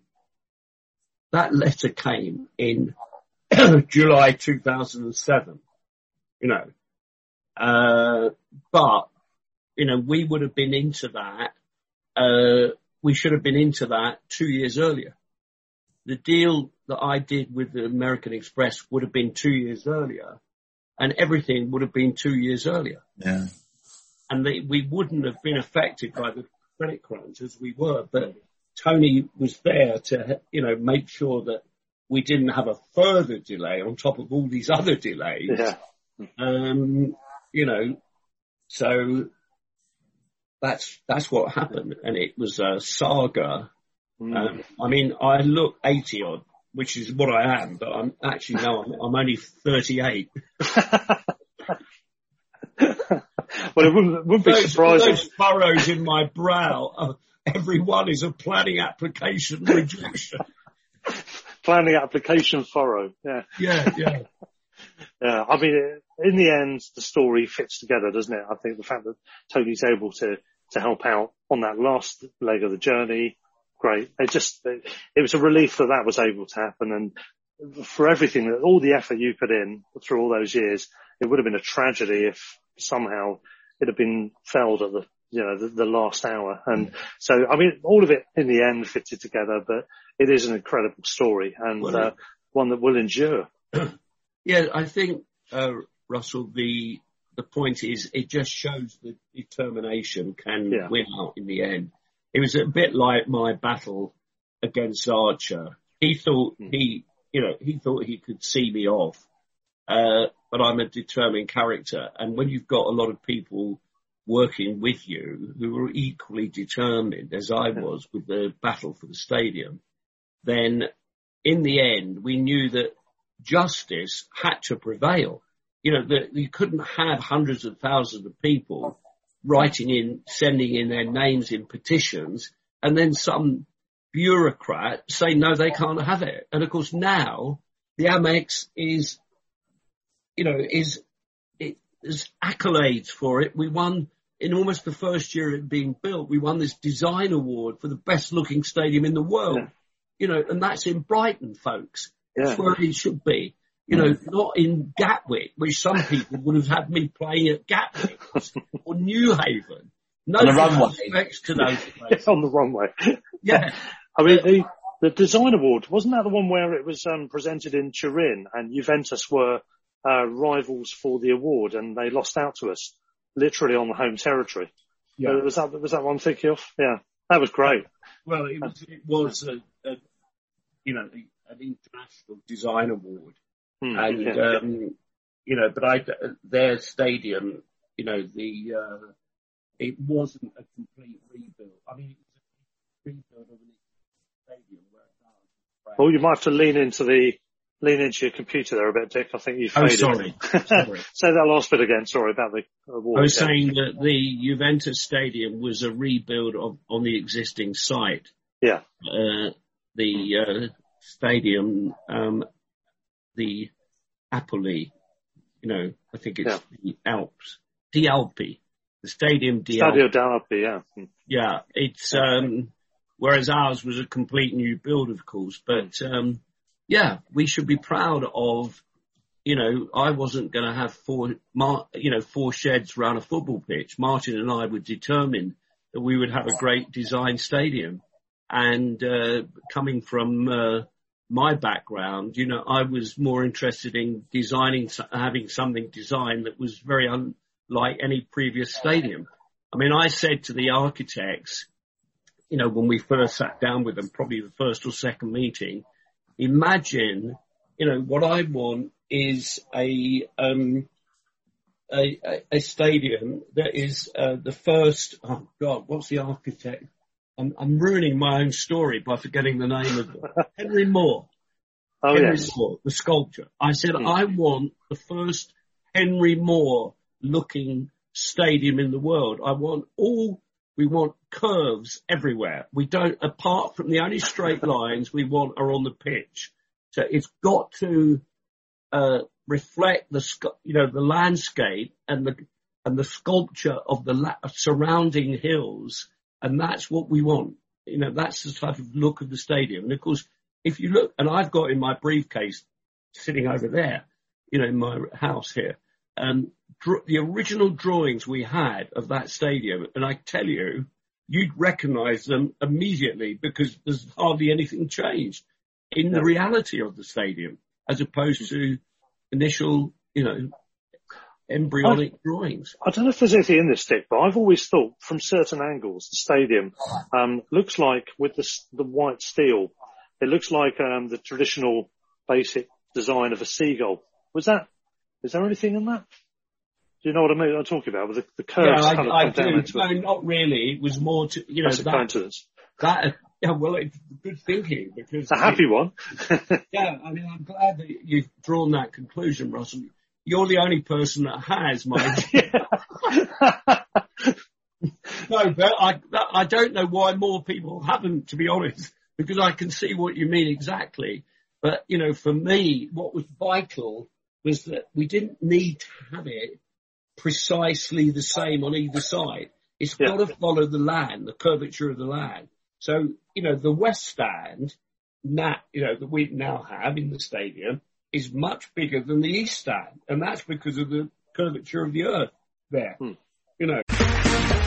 that letter came in July 2007, you know, uh, but, you know, we would have been into that, uh, we should have been into that two years earlier. The deal that I did with the American Express would have been two years earlier and everything would have been two years earlier yeah. and they, we wouldn't have been affected by the credit crunch as we were. But Tony was there to, you know, make sure that we didn't have a further delay on top of all these other delays. Yeah. Um, you know, so that's that's what happened, and it was a saga. Um, I mean, I look 80 odd, which is what I am, but I'm actually no, I'm, I'm only 38. well, it wouldn't, wouldn't be those, surprising. Those furrows in my brow, uh, every one is a planning application rejection. Planning application furrow. Yeah. Yeah, yeah. Yeah, I mean, in the end, the story fits together, doesn't it? I think the fact that Tony's able to, to help out on that last leg of the journey, great. It just, it, it was a relief that that was able to happen and for everything that, all the effort you put in through all those years, it would have been a tragedy if somehow it had been felled at the, you know, the, the last hour. And so, I mean, all of it in the end fitted together, but it is an incredible story and, Well, uh, one that will endure. Yeah, I think, uh, Russell, the the point is it just shows that determination can Yeah. win out in the end. It was a bit like my battle against Archer. He thought he, you know, he thought he could see me off, uh, but I'm a determined character. And when you've got a lot of people working with you who were equally determined as I was with the battle for the stadium, then in the end, we knew that justice had to prevail. You know, that you couldn't have hundreds of thousands of people writing in, sending in their names in petitions, and then some bureaucrat say no, they can't have it. And of course now the Amex is, you know, is it, there's accolades for it. We won in almost the first year of it being built. We won this design award for the best looking stadium in the world. You know, and that's in Brighton, folks. That's where it should be. You know, not in Gatwick, which some people would have had me playing at Gatwick or Newhaven. No On the runway. disrespect to those places. on the runway. Yeah. I mean, the, the design award, wasn't that the one where it was um, presented in Turin and Juventus were uh, rivals for the award and they lost out to us literally on the home territory? Yeah. Uh, was that, was that one thinking of? Yeah. That was great. Well, it was, it was a, a you know, an international design award. Hmm, and, yeah. um, you know, but I, their stadium, you know, the, uh, it wasn't a complete rebuild. I mean, it was a rebuild of an stadium where Well, you might have to lean into the, lean into your computer there a bit, Dick. I think you Oh, faded. sorry. Sorry. Say that last bit again. Sorry about the award. I was yeah. saying that the Juventus stadium was a rebuild of, on the existing site. Yeah. Uh, the uh, stadium, um, the Apoli, you know, I think it's the Alps, the Alpi, the stadium di Stadio Alpi. Yeah. Hmm. Yeah, it's um, whereas ours was a complete new build, of course. But um, yeah, we should be proud of. You know, I wasn't going to have four, you know, four sheds around a football pitch. Martin and I were determined that we would have a great design stadium. And uh, coming from uh, my background, you know, I was more interested in designing, having something designed that was very unlike any previous stadium. I mean, I said to the architects, you know, when we first sat down with them, probably the first or second meeting, imagine, you know, what I want is a, um, a, a, a stadium that is, uh, the first, oh God, what's the architect? I'm, I'm ruining my own story by forgetting the name of. Henry Moore. Oh, Henry yes. Moore, the sculptor. I said, Hmm. I want the first Henry Moore looking stadium in the world. I want all, we want curves everywhere. We don't, apart from the only straight lines we want are on the pitch. So it's got to, uh, reflect the, you know, the landscape and the, and the sculpture of the la- surrounding hills. And that's what we want. You know, that's the type of look of the stadium. And of course, if you look, and I've got in my briefcase sitting over there, you know, in my house here, um, dr- the original drawings we had of that stadium, and I tell you, you'd recognize them immediately because there's hardly anything changed in the reality of the stadium as opposed to initial, you know, embryonic drawings. I don't know if there's anything in this stick, but I've always thought from certain angles, the stadium um, looks like with the, the white steel, it looks like um, the traditional basic design of a seagull. Was that? Is there anything in that? Do you know what I mean? I'm talking about with the, the curves yeah, kind of I, I come do. No, it. not really. It was more to, you know, That's a that, coincidence. that, yeah, well, it's good thinking because It's a happy one. Yeah, I mean, I'm glad that you've drawn that conclusion, Russell. You're the only person that has, Mike. no, but I, I don't know why more people haven't, to be honest, because I can see what you mean exactly. But, you know, for me, what was vital was that we didn't need to have it precisely the same on either side. It's got to follow the land, the curvature of the land. So, you know, the west stand, now, you know, that we now have in the stadium is much bigger than the east stand. And that's because of the curvature of the earth there. Hmm. You know.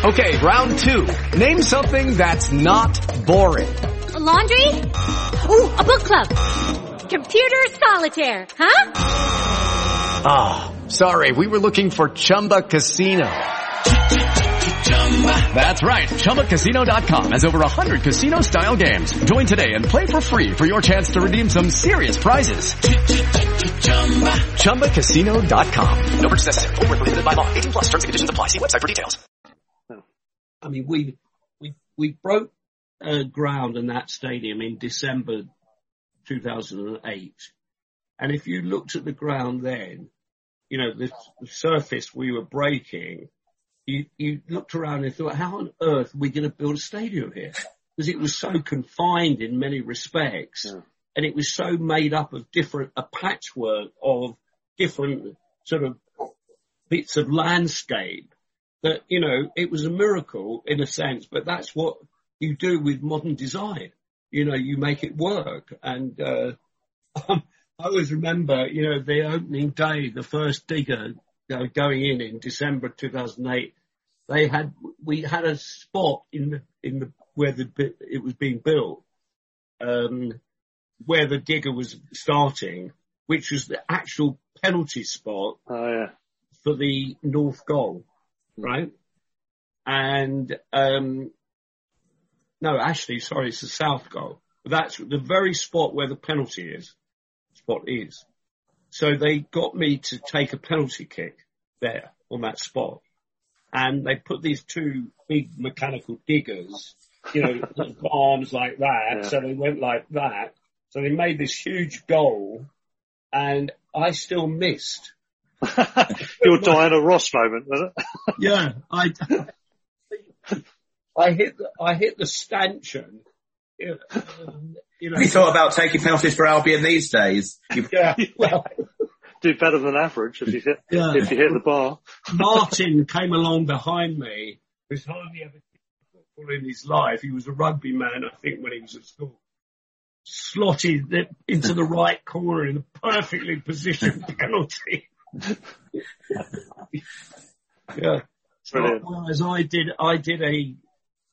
Okay, round two. Name something that's not boring. A laundry? Ooh, a book club. Computer solitaire, huh? Ah, sorry, we were looking for Chumba Casino. That's right, ChumbaCasino.com has over 100 casino-style games. Join today and play for free for your chance to redeem some serious prizes. ChumbaCasino.com. No purchase necessary. Where prohibited by law. 18 plus terms and conditions apply. See website for details. I mean, we we we broke uh, ground in that stadium in December 2008, and if you looked at the ground then, you know the, the surface we were breaking, you you looked around and thought, how on earth are we going to build a stadium here? Because it was so confined in many respects, and it was so made up of different a patchwork of different sort of bits of landscape that, you know, it was a miracle in a sense, but that's what you do with modern design. You know, you make it work. And, uh, I always remember, you know, the opening day, the first digger you know, going in in December 2008, they had, we had a spot in the, in the, where the, it was being built, um, where the digger was starting, which was the actual penalty spot Oh yeah. for the north goal, right? And um, no, actually, sorry, it's the south goal. That's the very spot where the penalty is. Spot is. So they got me to take a penalty kick there on that spot, and they put these two big mechanical diggers, you know, arms like that. Yeah. So they went like that. So they made this huge goal, and I still missed. Your Diana Ross moment, was it? Yeah, I, I hit, the, I hit the stanchion. You know, you know, Have you thought about taking penalties for Albion these days? You- yeah, well, Do better than average if you hit Yeah. if you hit the bar. Martin came along behind me, who's hardly ever played football in his life. He was a rugby man, I think, when he was at school. Slotted it into the right corner in a perfectly positioned penalty. yeah. So, Brilliant. whereas I did, I did a,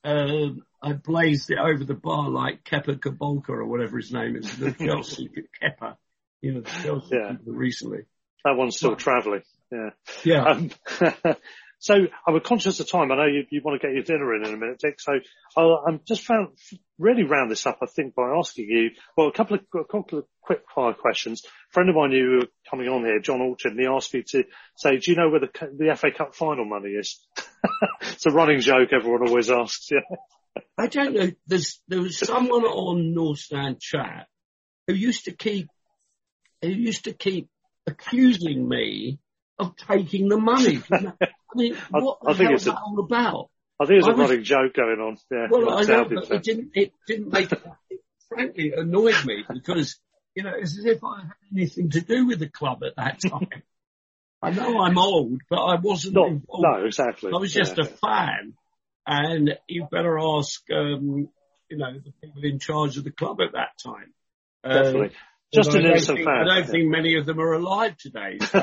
uh, I blazed it over the bar like Kepa Kabolka or whatever his name is, the Chelsea Kepa, you know, the Chelsea Yeah. recently. That one's still travelling. Yeah. Yeah. Um, so I'm conscious of time. I know you, you want to get your dinner in in a minute, Dick. So I'll, I'm just found really round this up, I think, by asking you, well, a couple of, a couple of quick fire questions. A friend of mine who were coming on here, John Orchard, and he asked me to say, do you know where the, the FA Cup final money is? it's a running joke everyone always asks, yeah. I don't know. There's there was someone on North Stand chat who used to keep who used to keep accusing me of taking the money. I mean, I- what I the think hell it's is a- that all about? I think there's a was- running joke going on. Yeah. Well, I know, but it didn't. It didn't make it. it frankly, annoyed me because you know it's as if I had anything to do with the club at that time. I know I'm old, but I wasn't Not- involved. no, exactly. I was just Yeah. a fan, and you better ask, um, you know, the people in charge of the club at that time. Uh, Definitely. Just an innocent think- fan. I don't Yeah. think many of them are alive today. So,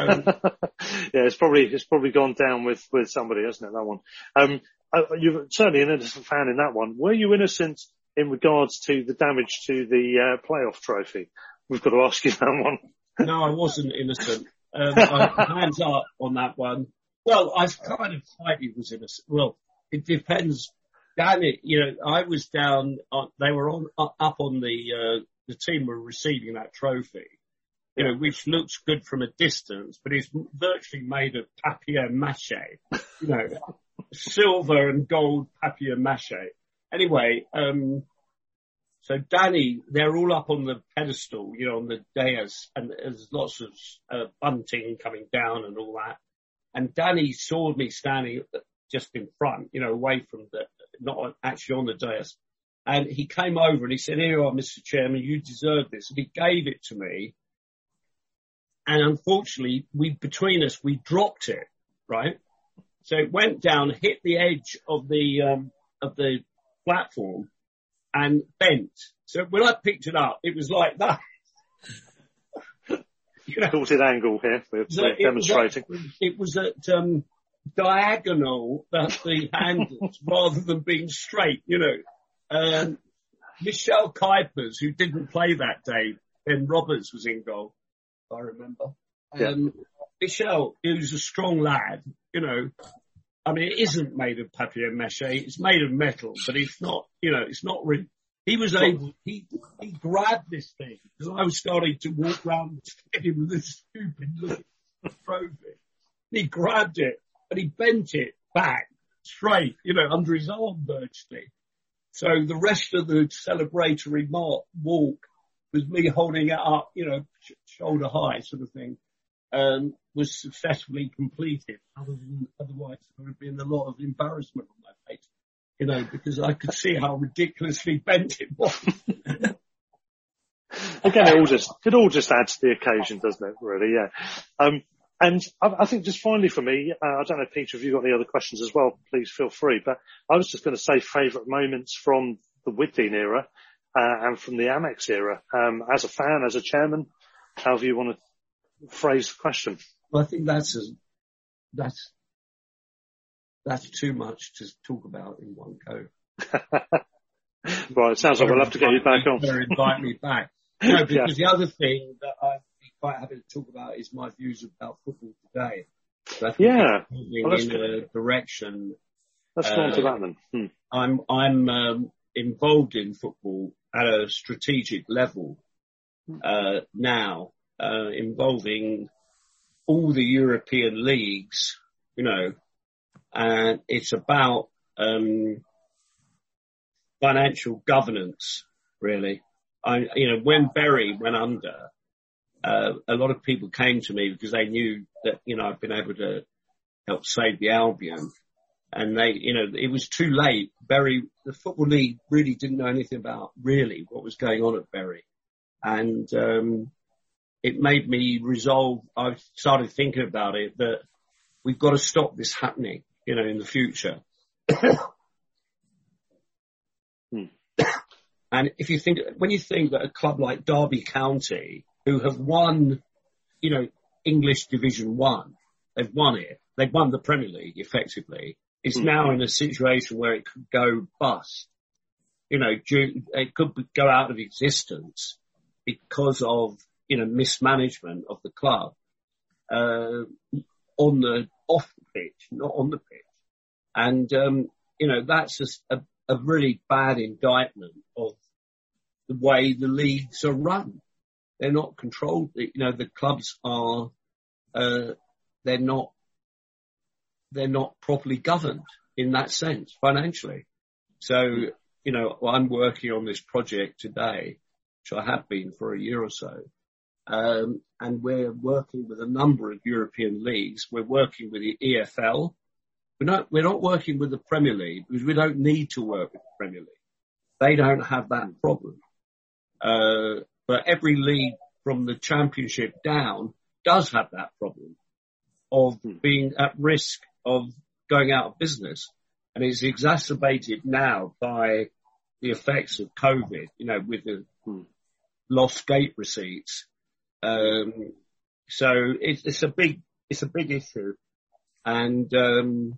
yeah, it's probably it's probably gone down with with somebody, hasn't it? That one. Um, uh, you're certainly an innocent fan in that one. Were you innocent in regards to the damage to the uh, playoff trophy? We've got to ask you that one. no, I wasn't innocent. Um, I, hands up on that one. Well, I kind of slightly was innocent. Well, it depends. Danny, you know, I was down. On, they were on up on the uh, the team were receiving that trophy, you know, which looks good from a distance, but is virtually made of papier mache, you know, silver and gold papier mache. Anyway, um, so Danny, they're all up on the pedestal, you know, on the dais, and there's lots of uh, bunting coming down and all that. And Danny saw me standing just in front, you know, away from the, not actually on the dais. And he came over and he said, here you are, Mr. Chairman, you deserve this. And he gave it to me. And unfortunately, we, between us, we dropped it, right? So it went down, hit the edge of the, um, of the platform and bent. So when I picked it up, it was like that. you know, Tilted angle here, we're, so we're it demonstrating. Was at, it was at um, diagonal that the handles rather than being straight, you know. Um, Michel Kuipers, who didn't play that day, Ben Roberts was in goal, I remember. Yeah. Um, Michel, he was a strong lad, you know. I mean, it isn't made of papier mâché. It's made of metal, but it's not, you know, it's not really, he was able, he, he grabbed this thing because I was starting to walk around the stadium with this stupid looking trophy. He grabbed it and he bent it back straight, you know, under his arm virtually. So the rest of the celebratory mark, walk was me holding it up, you know, sh- shoulder high sort of thing, um, was successfully completed. Other than, otherwise there would have been a lot of embarrassment on my face, you know, because I could see how ridiculously bent it was. Again, it all just it all just adds to the occasion, doesn't it? Really, yeah. Um, and I, I think just finally for me, uh, I don't know, Peter, if you've got any other questions as well, please feel free. But I was just going to say favourite moments from the Withdean era uh, and from the Amex era. Um, as a fan, as a chairman, however you want to phrase the question. Well, I think that's a, that's that's too much to talk about in one go. right, it sounds like we'll have to get you back on. Invite me back. No, because the other thing that be quite happy to talk about is my views about football today. So Yeah. moving Well, in a direction. Let's go on to uh, that then. Hmm. I'm I'm um, involved in football at a strategic level uh, now, uh, involving all the European leagues, you know, and it's about um, financial governance, really. I, you know, when Bury went under, uh, a lot of people came to me because they knew that, you know, I've been able to help save the Albion. And they, you know, it was too late. Bury, the Football League really didn't know anything about really what was going on at Bury. And, um, it made me resolve, I started thinking about it that we've got to stop this happening, you know, in the future. And if you think, when you think that a club like Derby County, who have won, you know, English Division One, they've won it, they've won the Premier League effectively, is Hmm. now in a situation where it could go bust. You know, due, it could go out of existence because of, you know, mismanagement of the club, uh, on the, off the pitch, not on the pitch. And, um, you know, that's just a, a really bad indictment of the way the leagues are run. They're not controlled. You know, the clubs are, uh, they're not, they're not properly governed in that sense financially. So, you know, I'm working on this project today, which I have been for a year or so. Um, and we're working with a number of European leagues. We're working with the EFL. We're not, we're not working with the Premier League because we don't need to work with the Premier League. They don't have that problem. Uh, but every league from the championship down does have that problem of being at risk of going out of business. And it's exacerbated now by the effects of COVID, you know, with the lost gate receipts. Um, so it's, it's a big, it's a big issue. And, um,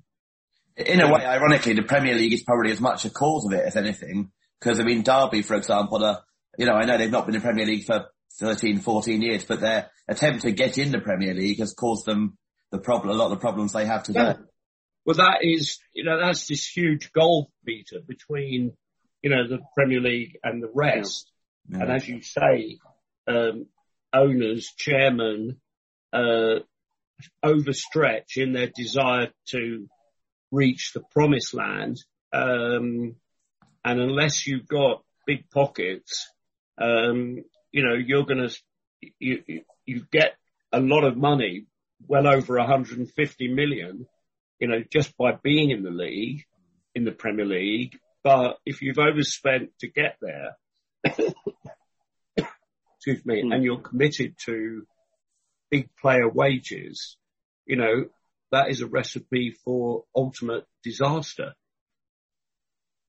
In a way, ironically, the Premier League is probably as much a cause of it as anything. Because I mean, Derby, for example, are, you know, I know they've not been in the Premier League for 13, 14 years, but their attempt to get in the Premier League has caused them the problem, a lot of the problems they have today. Yeah. Well, that is, you know, that's this huge gulf, Peter, between, you know, the Premier League and the rest. Yeah. And as you say, um, owners, chairmen, uh, overstretch in their desire to reach the promised land. Um, and unless you've got big pockets, um, you know, you're going to, you, you get a lot of money, well over 150 million, you know, just by being in the league, in the Premier League. But if you've overspent to get there, excuse me, and you're committed to big player wages, you know, that is a recipe for ultimate disaster.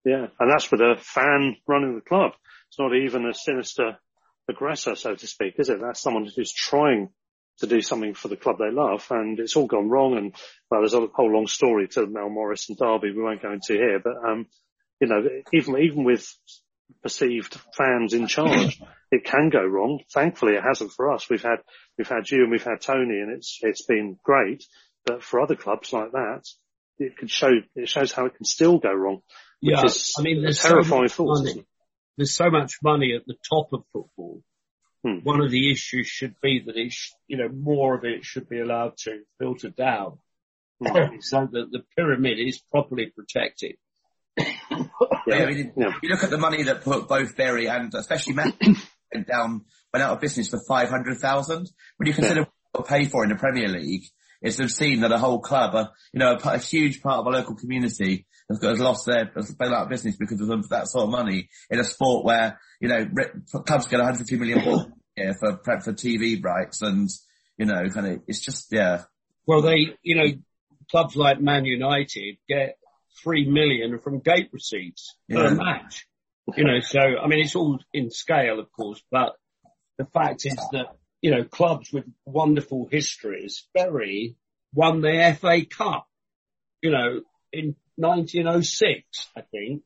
Yeah, and that's with a fan running the club. It's not even a sinister aggressor, so to speak, is it? That's someone who's trying to do something for the club they love, and it's all gone wrong. And well, there's a whole long story to Mel Morris and Derby we won't go into here, but um, you know, even even with perceived fans in charge, it can go wrong. Thankfully, it hasn't for us. We've had we've had you and we've had Tony, and it's it's been great. But for other clubs like that, it could show it shows how it can still go wrong. Which Yeah, is I mean, there's a terrifying so thought. Much money. There's so much money at the top of football. Hmm. One of the issues should be that it, sh- you know, more of it should be allowed to filter down, Hmm. so that the pyramid is properly protected. Yeah, I mean, you look at the money that put both Bury and especially Matt went down, went out of business for 500,000. When you consider what they pay for in the Premier League, it's obscene that a whole club, a, you know, a, a huge part of a local community has, got, has lost their, has been out of business because of that sort of money in a sport where, you know, clubs get 150 million year for, for TV rights and, you know, kind of, it's just, yeah. Well, they, you know, clubs like Man United get three million from gate receipts Yeah. per match. You know, so I mean, it's all in scale, of course, but the fact is that you know clubs with wonderful histories, Bury won the FA Cup. You know, in 1906, I think.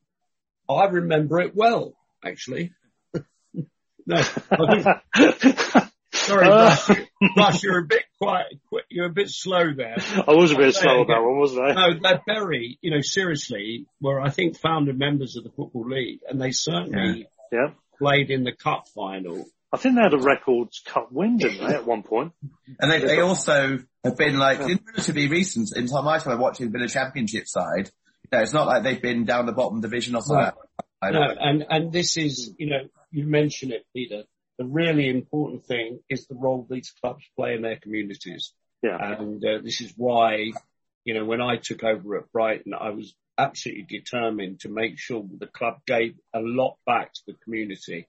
I remember it well, actually. no, sorry, Russ, Russ, you're a bit quiet. You're a bit slow there. I was a bit slow on that one, wasn't I? No, that Bury, you know, seriously, were I think founder members of the Football League, and they certainly Yeah. played in the cup final. I think they had a Records Cup win, didn't they, at one point? And they, they also have been like, in relatively recent, in time, my time watching Villa Championship side, you know, it's not like they've been down the bottom division or something. I No, and, and this is, you know, you mentioned it, Peter. The really important thing is the role these clubs play in their communities. Yeah. And uh, this is why, you know, when I took over at Brighton, I was absolutely determined to make sure the club gave a lot back to the community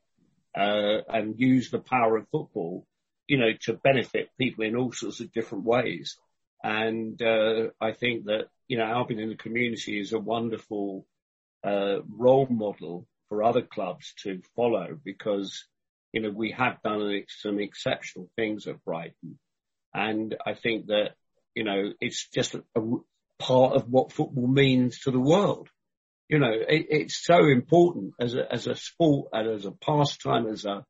uh, and use the power of football, you know, to benefit people in all sorts of different ways. And uh, I think that, you know, Albion in the community is a wonderful uh, role model for other clubs to follow because, you know, we have done some exceptional things at Brighton. And I think that, you know, it's just a, a part of what football means to the world. You know, it, it's so important as a, as a sport and as a pastime, as a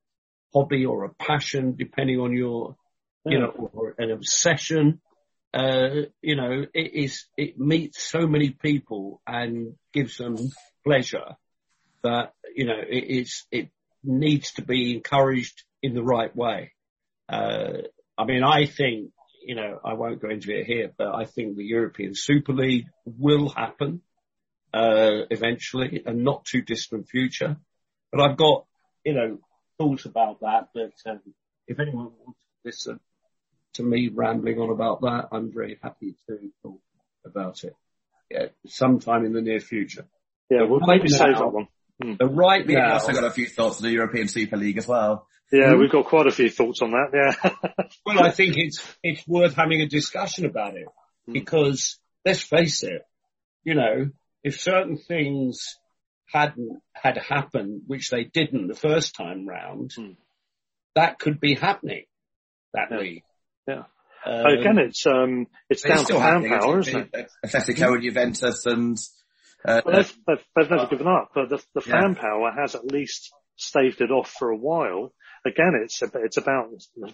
hobby or a passion, depending on your, you know, or an obsession. Uh, you know, it is, it meets so many people and gives them pleasure that, you know, it is, it needs to be encouraged in the right way. Uh, I mean, I think, you know, I won't go into it here, but I think the European Super League will happen, uh, eventually and not too distant future. But I've got, you know, thoughts about that, but, um, if anyone wants to listen to me rambling on about that, I'm very happy to talk about it. Yeah, sometime in the near future. Yeah, we'll But maybe right save now- that one. Hmm. But right We've now, also got a few thoughts on the European Super League as well. Yeah, we've got quite a few thoughts on that, yeah. Well, I think it's it's worth having a discussion about it because let's face it, you know, if certain things hadn't had happened, which they didn't the first time round, that could be happening. That league. Yeah. Um, Again, it's um, it's It's down to still fan power, isn't isn't it? Atletico and Juventus and, uh, Well, they've, they've, they've never given up, but the, the Yeah. fan power has at least staved it off for a while. Again, it's ab- it's about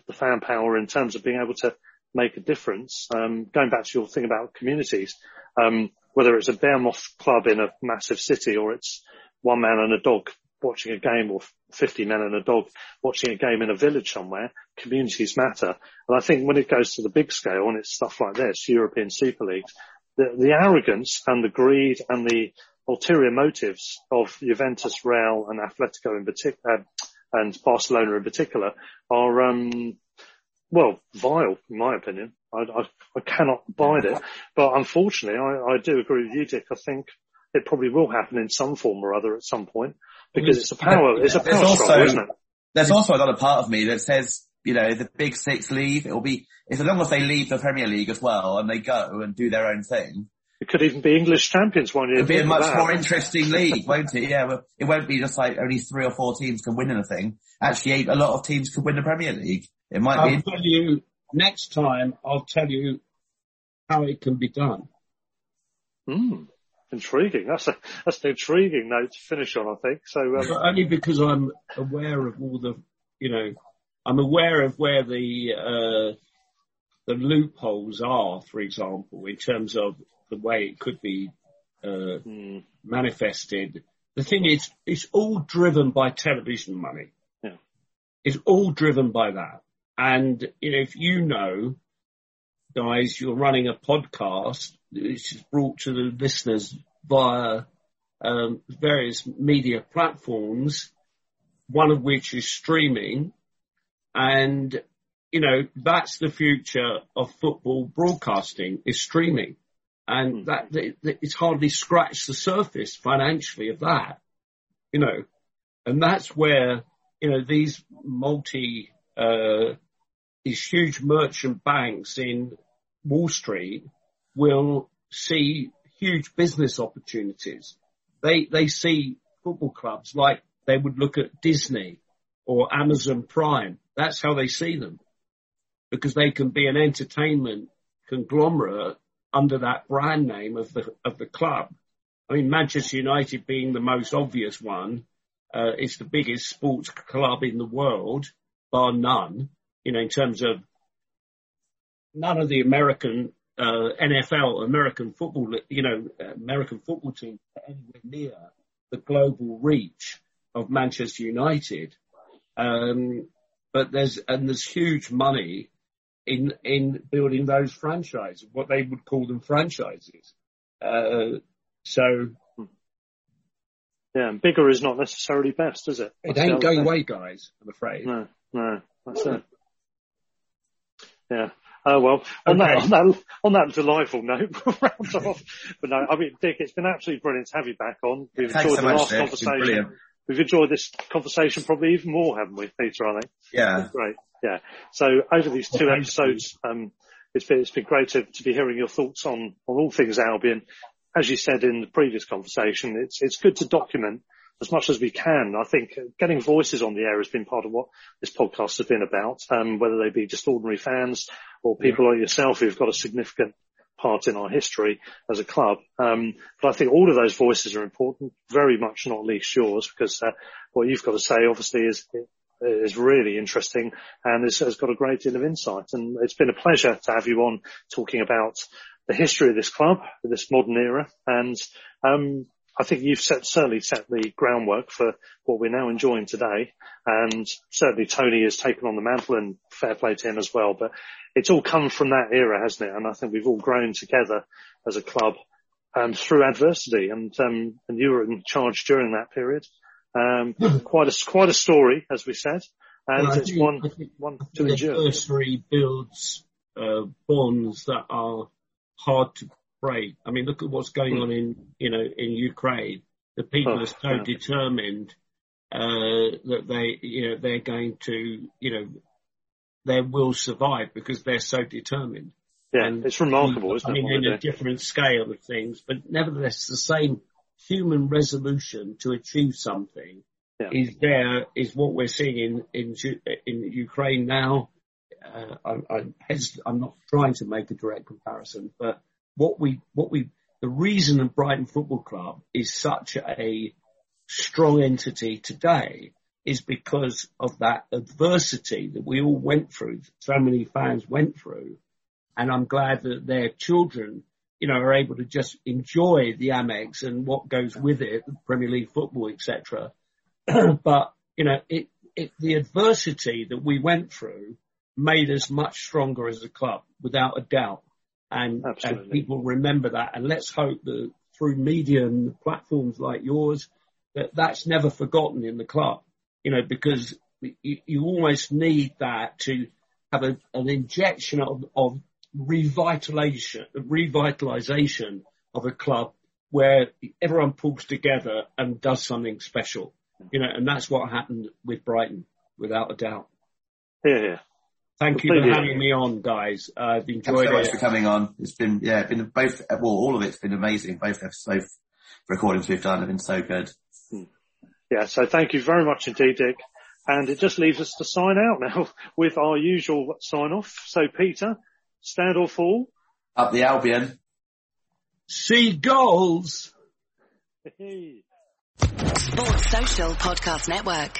the fan power in terms of being able to make a difference. Um, going back to your thing about communities, um, whether it's a Bearmouth club in a massive city or it's one man and a dog watching a game or 50 men and a dog watching a game in a village somewhere, communities matter. And I think when it goes to the big scale and it's stuff like this, European Super Leagues, the, the arrogance and the greed and the ulterior motives of Juventus, Real and Atletico in particular, uh, and Barcelona in particular are, um, well, vile in my opinion. I, I, I cannot abide it, but unfortunately I, I do agree with you, Dick. I think it probably will happen in some form or other at some point because it's a mm. power, it's a power There's struggle, also- isn't it? There's also another part of me that says, you know, the big six leave, it'll be, if as long as they leave the Premier League as well and they go and do their own thing, It could even be English champions one year. it'll be a much that. more interesting league, won't it? Yeah, well, it won't be just like only three or four teams can win anything. Actually, a lot of teams could win the Premier League. It might I'll be, tell you next time. I'll tell you how it can be done. Hmm. Intriguing. That's a, that's an intriguing note to finish on, I think. So, um, But only because I'm aware of all the, you know, I'm aware of where the uh, the loopholes are, for example, in terms of the way it could be uh, manifested. The thing is, it's all driven by television money. Yeah. It's all driven by that. And you know, if you know, guys, you're running a podcast, which is brought to the listeners via um, various media platforms, one of which is streaming, and you know that's the future of football broadcasting is streaming, and that, that it's hardly scratched the surface financially of that, you know, and that's where you know these multi uh, these huge merchant banks in Wall Street will see huge business opportunities. They they see football clubs like they would look at Disney or Amazon Prime. That's how they see them because they can be an entertainment conglomerate under that brand name of the of the club. I mean, Manchester United being the most obvious one, uh, it's the biggest sports club in the world, bar none. You know, in terms of none of the American uh, NFL, American football, you know, American football teams are anywhere near the global reach of Manchester United. Um, but there's and there's huge money in in building those franchises, what they would call them franchises. Uh, so yeah, and bigger is not necessarily best, is it? it That's the ain't going away, guys. I'm afraid. No, no, that's it. Yeah. Oh well, on that, on that, on that delightful note, we'll round off. But no, I mean, Dick, it's been absolutely brilliant to have you back on. We've Thanks enjoyed so the much, last Dick. Conversation. We've enjoyed this conversation probably even more, haven't we, Peter? I think. yeah. Great. Yeah. So over these two episodes, um, it's been, it's been great to, to be hearing your thoughts on, on all things Albion. As you said in the previous conversation, it's, it's good to document as much as we can. I think getting voices on the air has been part of what this podcast has been about, um, whether they be just ordinary fans or people like yourself who've got a significant part in our history as a club. Um, but I think all of those voices are important, very much not least yours, because uh, what you've got to say obviously is is really interesting and has, has got a great deal of insight. And it's been a pleasure to have you on talking about the history of this club, this modern era, and um, I think you've set, certainly set the groundwork for what we're now enjoying today. And certainly Tony has taken on the mantle and fair play to him as well. But it's all come from that era, hasn't it? And I think we've all grown together as a club um, through adversity. And um, and you were in charge during that period. Um, quite a quite a story, as we said, and Well, it's think- one one to endure. Adversary builds uh, bonds that are hard to break. I mean, look at what's going on in you know in Ukraine. The people Oh, are so yeah. determined uh, that they you know they're going to you know they will survive because they're so determined. Yeah, And it's remarkable, isn't I mean, in a different scale of things, but nevertheless, the same human resolution to achieve something Yeah. is there, is what we're seeing in, in, in Ukraine now. Uh, I'm, I'm not trying to make a direct comparison, but what we, what we, the reason that Brighton Football Club is such a strong entity today is because of that adversity that we all went through, so many fans went through. And I'm glad that their children, you know, are able to just enjoy the Amex and what goes with it, Premier League football, etc. but you know, it, it, the adversity that we went through made us much stronger as a club, without a doubt. And, and people remember that. And let's hope that through media and platforms like yours, that that's never forgotten in the club. You know, because you, you almost need that to have a, an injection of, of revitalization, revitalization of a club where everyone pulls together and does something special. You know, and that's what happened with Brighton, without a doubt. Yeah, yeah. Thank you for having me on, guys. Uh, I've enjoyed Thanks so much it. for coming on. It's been, yeah, been both, well, all of it's been amazing. Both episodes, recordings we've done have been so good. Yeah, so thank you very much indeed, Dick. And it just leaves us to sign out now with our usual sign off. So Peter, stand or fall? Up the Albion. See goals. Sports Social Podcast Network.